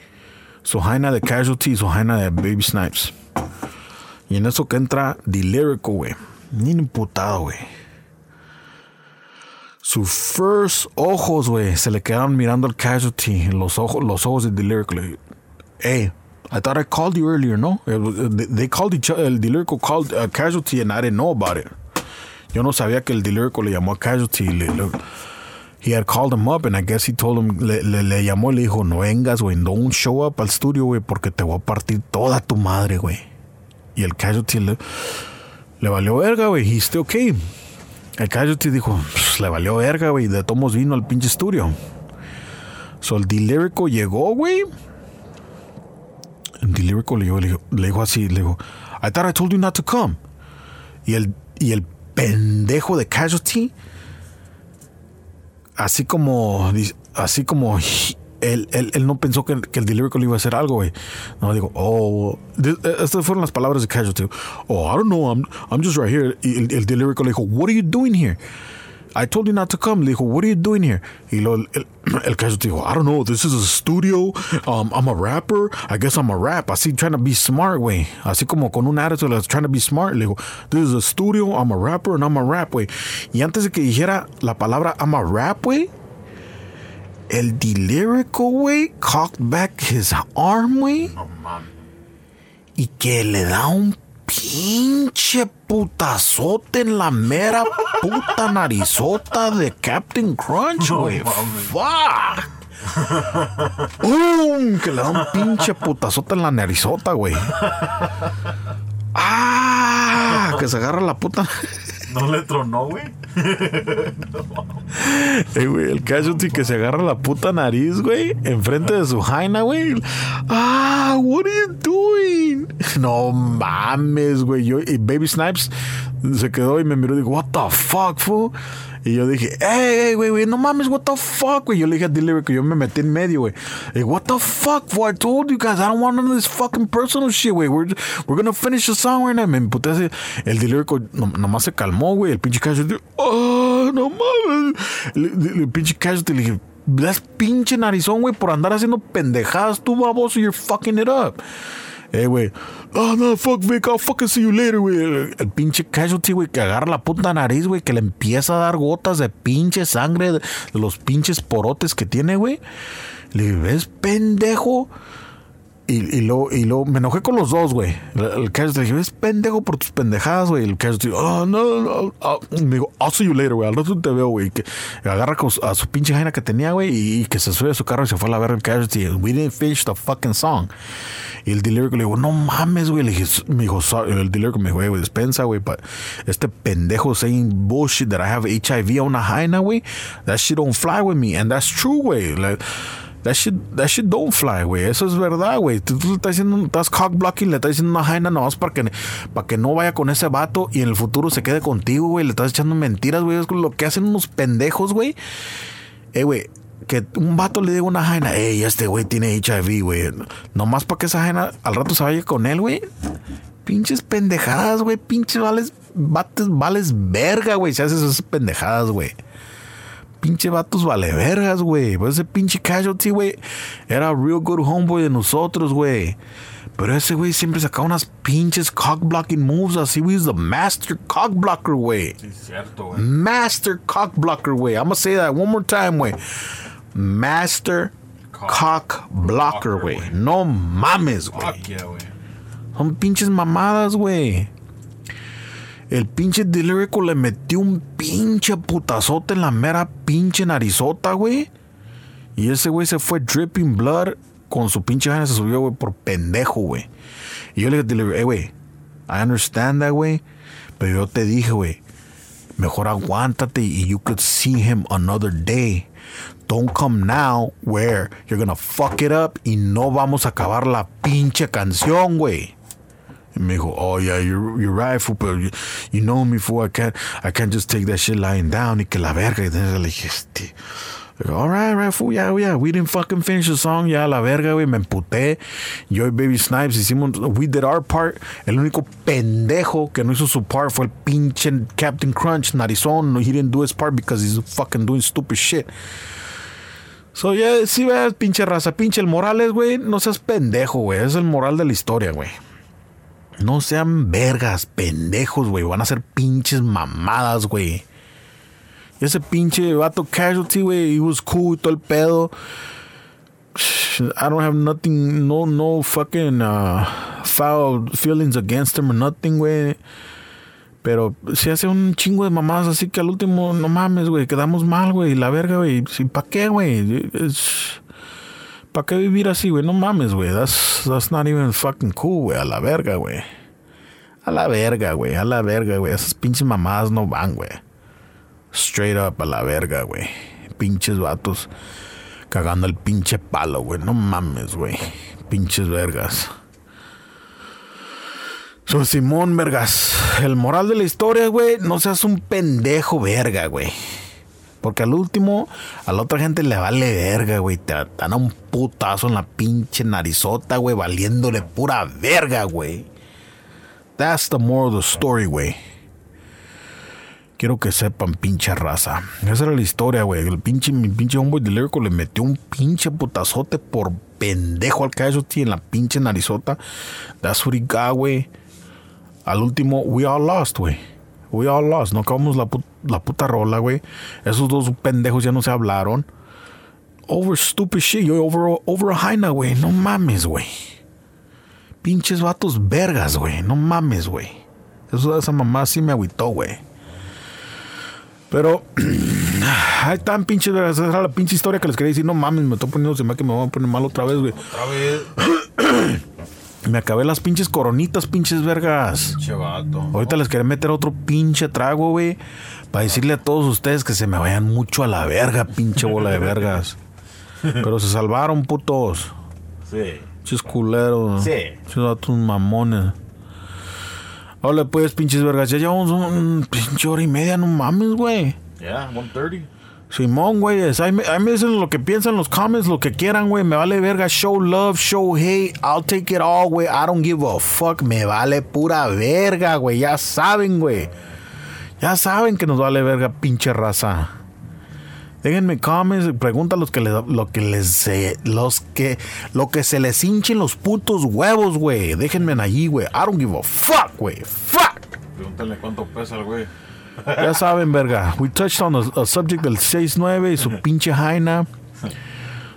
Sohaina de Casualty y Sohaina de Baby Snipes. Y en eso que entra The Lyrical, güey. Ni imputado, güey. Sus first ojos, güey, se le quedaron mirando al Casualty. Los ojos, los ojos de The Lyrical. Hey, I thought I called you earlier, no? They called each other, el The Lyrical called uh, Casualty and I didn't know about it. Yo no sabía que el Delirico le llamó a Casualty. Le, le, he had called him up and I guess he told him, le llamó y le dijo, no vengas, güey, don't show up al estudio, güey, porque te voy a partir toda tu madre, güey. Y el Casualty le, le valió verga, güey, he still came. El Casualty dijo, pues, le valió verga, güey, de tomos vino al pinche estudio. So el Delirico llegó, güey. El Delirico le, le, le dijo así, le dijo, I thought I told you not to come. Y el, y el pendejo de Casualty así como, así como él, él, él no pensó que, que el Delivery le iba a hacer algo, güey. No, digo, oh, eh, estas fueron las palabras de Casualty. Oh, I don't know, I'm, I'm just right here. El, el Delivery le dijo, what are you doing here? I told you not to come. Le dijo, what are you doing here? Y luego el, el, el Casualty dijo, I don't know, this is a studio. Um, I'm a rapper. I guess I'm a rap. Así trying to be smart, güey. Así como con un attitude, like, trying to be smart. Le dijo, this is a studio. I'm a rapper and I'm a rap, güey. Y antes de que dijera la palabra I'm a rap, güey, el Delirico, güey, cocked back his arm, güey, No mames. y que le da un pinche putazote en la mera puta narizota de Captain Crunch, güey. Fuck. ¡Pum! Que le da un pinche putazote en la narizota, güey. ¡Ah! Que se agarra la puta. No le tronó, güey. Eh, güey, el casualty que se agarra la puta nariz, güey, enfrente de su jaina, güey. Ah, what are you doing? No mames, güey. Yo, y Baby Snipes se quedó y me miró y dijo, what the fuck, fool? Y yo dije, hey, hey, güey, güey, no mames, what the fuck, güey. Yo le dije a Delivery que yo me metí en medio, güey. Y, what the fuck, fool? I told you guys, I don't want none of this fucking personal shit, güey. We're, we're gonna finish the song right now. Me emputé así. El Delivery no, nomás se calmó, güey. El pinche casualty, oh, no mames. Le, le- el pinche casualty le dije, das pinche narizón, güey, por andar haciendo pendejadas, tú baboso, you're fucking it up. Eh, güey. Oh, no, fuck, Vic, I'll fucking see you later, güey. El, pinche casualty, güey, que agarra la puta nariz, güey, que le empieza a dar gotas de pinche sangre de, los pinches porotes que tiene, güey. Le ¿ves, pendejo? Y, y luego, y luego me enojé con los dos, güey. El, el casualty le dije, ¿ves, pendejo por tus pendejadas, güey? El casualty, oh, no, no. ah", me dijo, I'll see you later, güey. Al rato te veo, güey. Que agarra a su pinche jaina que tenía, güey, y, y que se sube a su carro y se fue a la verga el casualty. We didn't finish the fucking song. Y el dealer le digo, no mames, güey. Le dije, me dijo, "Sorry". el dealer me dijo, "Hey, güey, despensa, güey. Este pendejo saying bullshit that I have HIV a una jaina, güey. That shit don't fly with me. And that's true, güey. Like, That shit, that shit don't fly, güey. Eso es verdad, güey. Tú, tú estás diciendo, estás cock blocking, le estás diciendo una jaina nomás para que, para que no vaya con ese vato y en el futuro se quede contigo, güey. Le estás echando mentiras, güey. Es lo que hacen unos pendejos, güey. Eh, güey, que un vato le diga una jaina, ey, este güey tiene HIV, güey. Nomás para que esa jaina al rato se vaya con él, güey. Pinches pendejadas, güey. Pinches vales, bates, vales verga, güey. Si haces esas pendejadas, güey. Pinche vatos vale vergas, güey. Pues ese pinche casualty, güey, era real good homeboy de nosotros, güey. Pero ese güey siempre sacaba unas pinches cock blocking moves así, güey. Es the master cock blocker, güey. Sí, cierto, güey. Master cock blocker, güey. I'm gonna say that one more time, güey. Master cock blocker, güey. No mames, güey. Fuck yeah, güey. Son pinches mamadas, güey. El pinche Delirico le metió un pinche putazote en la mera pinche narizota, güey. Y ese güey se fue dripping blood con su pinche vaina se subió, güey, por pendejo, güey. Y yo le dije, hey, güey, I understand that, güey. Pero yo te dije, güey, mejor aguántate y you could see him another day. Don't come now where you're gonna fuck it up y no vamos a acabar la pinche canción, güey. Me dijo, oh yeah, you're, you're right, pero you, you know me, fool, I can't, I can't just take that shit lying down y que la verga. Y le dije, este, all right, right, yeah, yeah, we didn't fucking finish the song, ya la verga, güey, me emputé. Yo y Baby Snipes hicimos, we did our part. El único pendejo que no hizo su part fue el pinche Captain Crunch, narizón. He didn't do his part because he's fucking doing stupid shit. So, yeah, sí, ves, pinche raza, pinche el Morales, güey, no seas pendejo, güey. Es el moral de la historia, güey. No sean vergas, pendejos, güey. Van a ser pinches mamadas, güey. Ese pinche vato casualty, güey, he was cool y todo el pedo. I don't have nothing, no, no fucking uh, foul feelings against him or nothing, güey. Pero se hace un chingo de mamadas así que al último, no mames, güey, quedamos mal, güey. La verga, güey. ¿Para qué, güey? Es- ¿Para qué vivir así, güey? No mames, güey. That's, not even fucking cool, güey. A la verga, güey. A la verga, güey. A la verga, güey. Esas pinches mamadas no van, güey. Straight up a la verga, güey. Pinches vatos cagando el pinche palo, güey. No mames, güey. Pinches vergas. So, Simón, vergas. El moral de la historia, güey. No seas un pendejo, verga, güey. Porque al último, a la otra gente le vale verga, güey. Te dan un putazo en la pinche narizota, güey, valiéndole pura verga, güey. That's the moral of the story, güey. Quiero que sepan, pinche raza. Esa era la historia, güey. El pinche, mi pinche homeboy de Lyrical le metió un pinche putazote por pendejo al casualty en la pinche narizota. That's what he güey. Al último, we all lost, güey. We all lost. No acabamos la, pu- la puta rola, güey. Esos dos pendejos ya no se hablaron. Over stupid shit, yo, over, over a Jaina, güey. No mames, güey. Pinches vatos vergas, güey. No mames, güey. Eso, esa mamá sí me agüitó, güey. Pero ahí están pinches vergas. Esa era la pinche historia que les quería decir. No mames, me estoy poniendo, se me va que me voy a poner mal otra vez, güey. Otra vez. Me acabé las pinches coronitas, pinches vergas. Che vato. Ahorita les quería meter otro pinche trago, güey. Para decirle a todos ustedes que se me vayan mucho a la verga, pinche bola de vergas. Pero se salvaron, putos. Sí. Pinches culeros. Sí. Pinches vatos mamones. Hola, pues, pinches vergas. Ya llevamos un pinche hora y media, no mames, güey. Ya, 130. Simón, güey. Ahí me, ahí me dicen lo que piensan en los comments, lo que quieran, güey. Me vale verga. Show love, show hate. I'll take it all, güey. I don't give a fuck. Me vale pura verga, güey. Ya saben, güey. Ya saben que nos vale verga, pinche raza. Déjenme comments, pregunta los que les, lo que les, eh, los que, lo que se les hinchen los putos huevos, güey. Déjenme allí, güey. I don't give a fuck, güey. Fuck. Pregúntale cuánto pesa el güey. Ya saben, verga. We touched on a, a subject del 6-9 y su pinche jaina.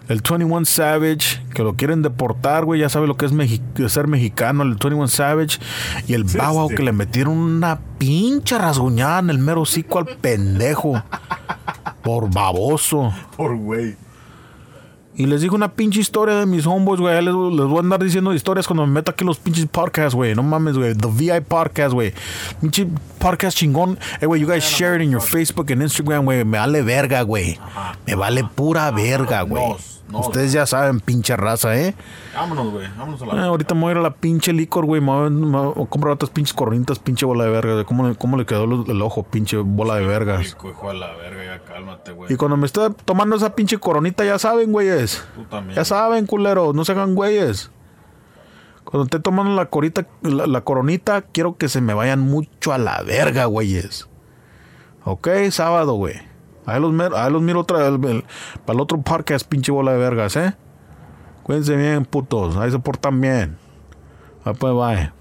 El 21 Savage, que lo quieren deportar, güey. Ya sabe lo que es mexi- ser mexicano, el 21 Savage. Y el Bow sí. que le metieron una pinche rasguñada en el mero hocico al pendejo. Por baboso. Por güey. Y les digo una pinche historia de mis homeboys, güey. Les, les voy a andar diciendo historias cuando me meta aquí los pinches podcasts, güey. No mames, güey. The VI podcast, güey. Pinche podcast chingón. Eh, güey, you guys share it in your Facebook and Instagram, güey. Me vale verga, güey. Me vale pura verga, güey. Ustedes ya saben, pinche raza, ¿eh? Vámonos, güey. Vámonos a Eh, la. ahorita me voy a ir a la pinche licor, güey. Me voy a, me voy a comprar otras pinches coronitas, pinche bola de verga. ¿Cómo, le- cómo le quedó el, el ojo, pinche bola de vergas? Rico, hijo de la verga, ya cálmate, güey. Y cuando me esté tomando esa pinche coronita, ya saben, güeyes. Tú también. Ya saben, culeros, no se hagan güeyes. Cuando esté tomando la, corita, la, la coronita, quiero que se me vayan mucho a la verga, güeyes. Ok, sábado, güey. Ahí los, ahí los miro otra el- para el otro podcast, pinche bola de vergas, ¿eh? Cuídense bien, putos. Ahí se portan bien. Ah, pues, bye.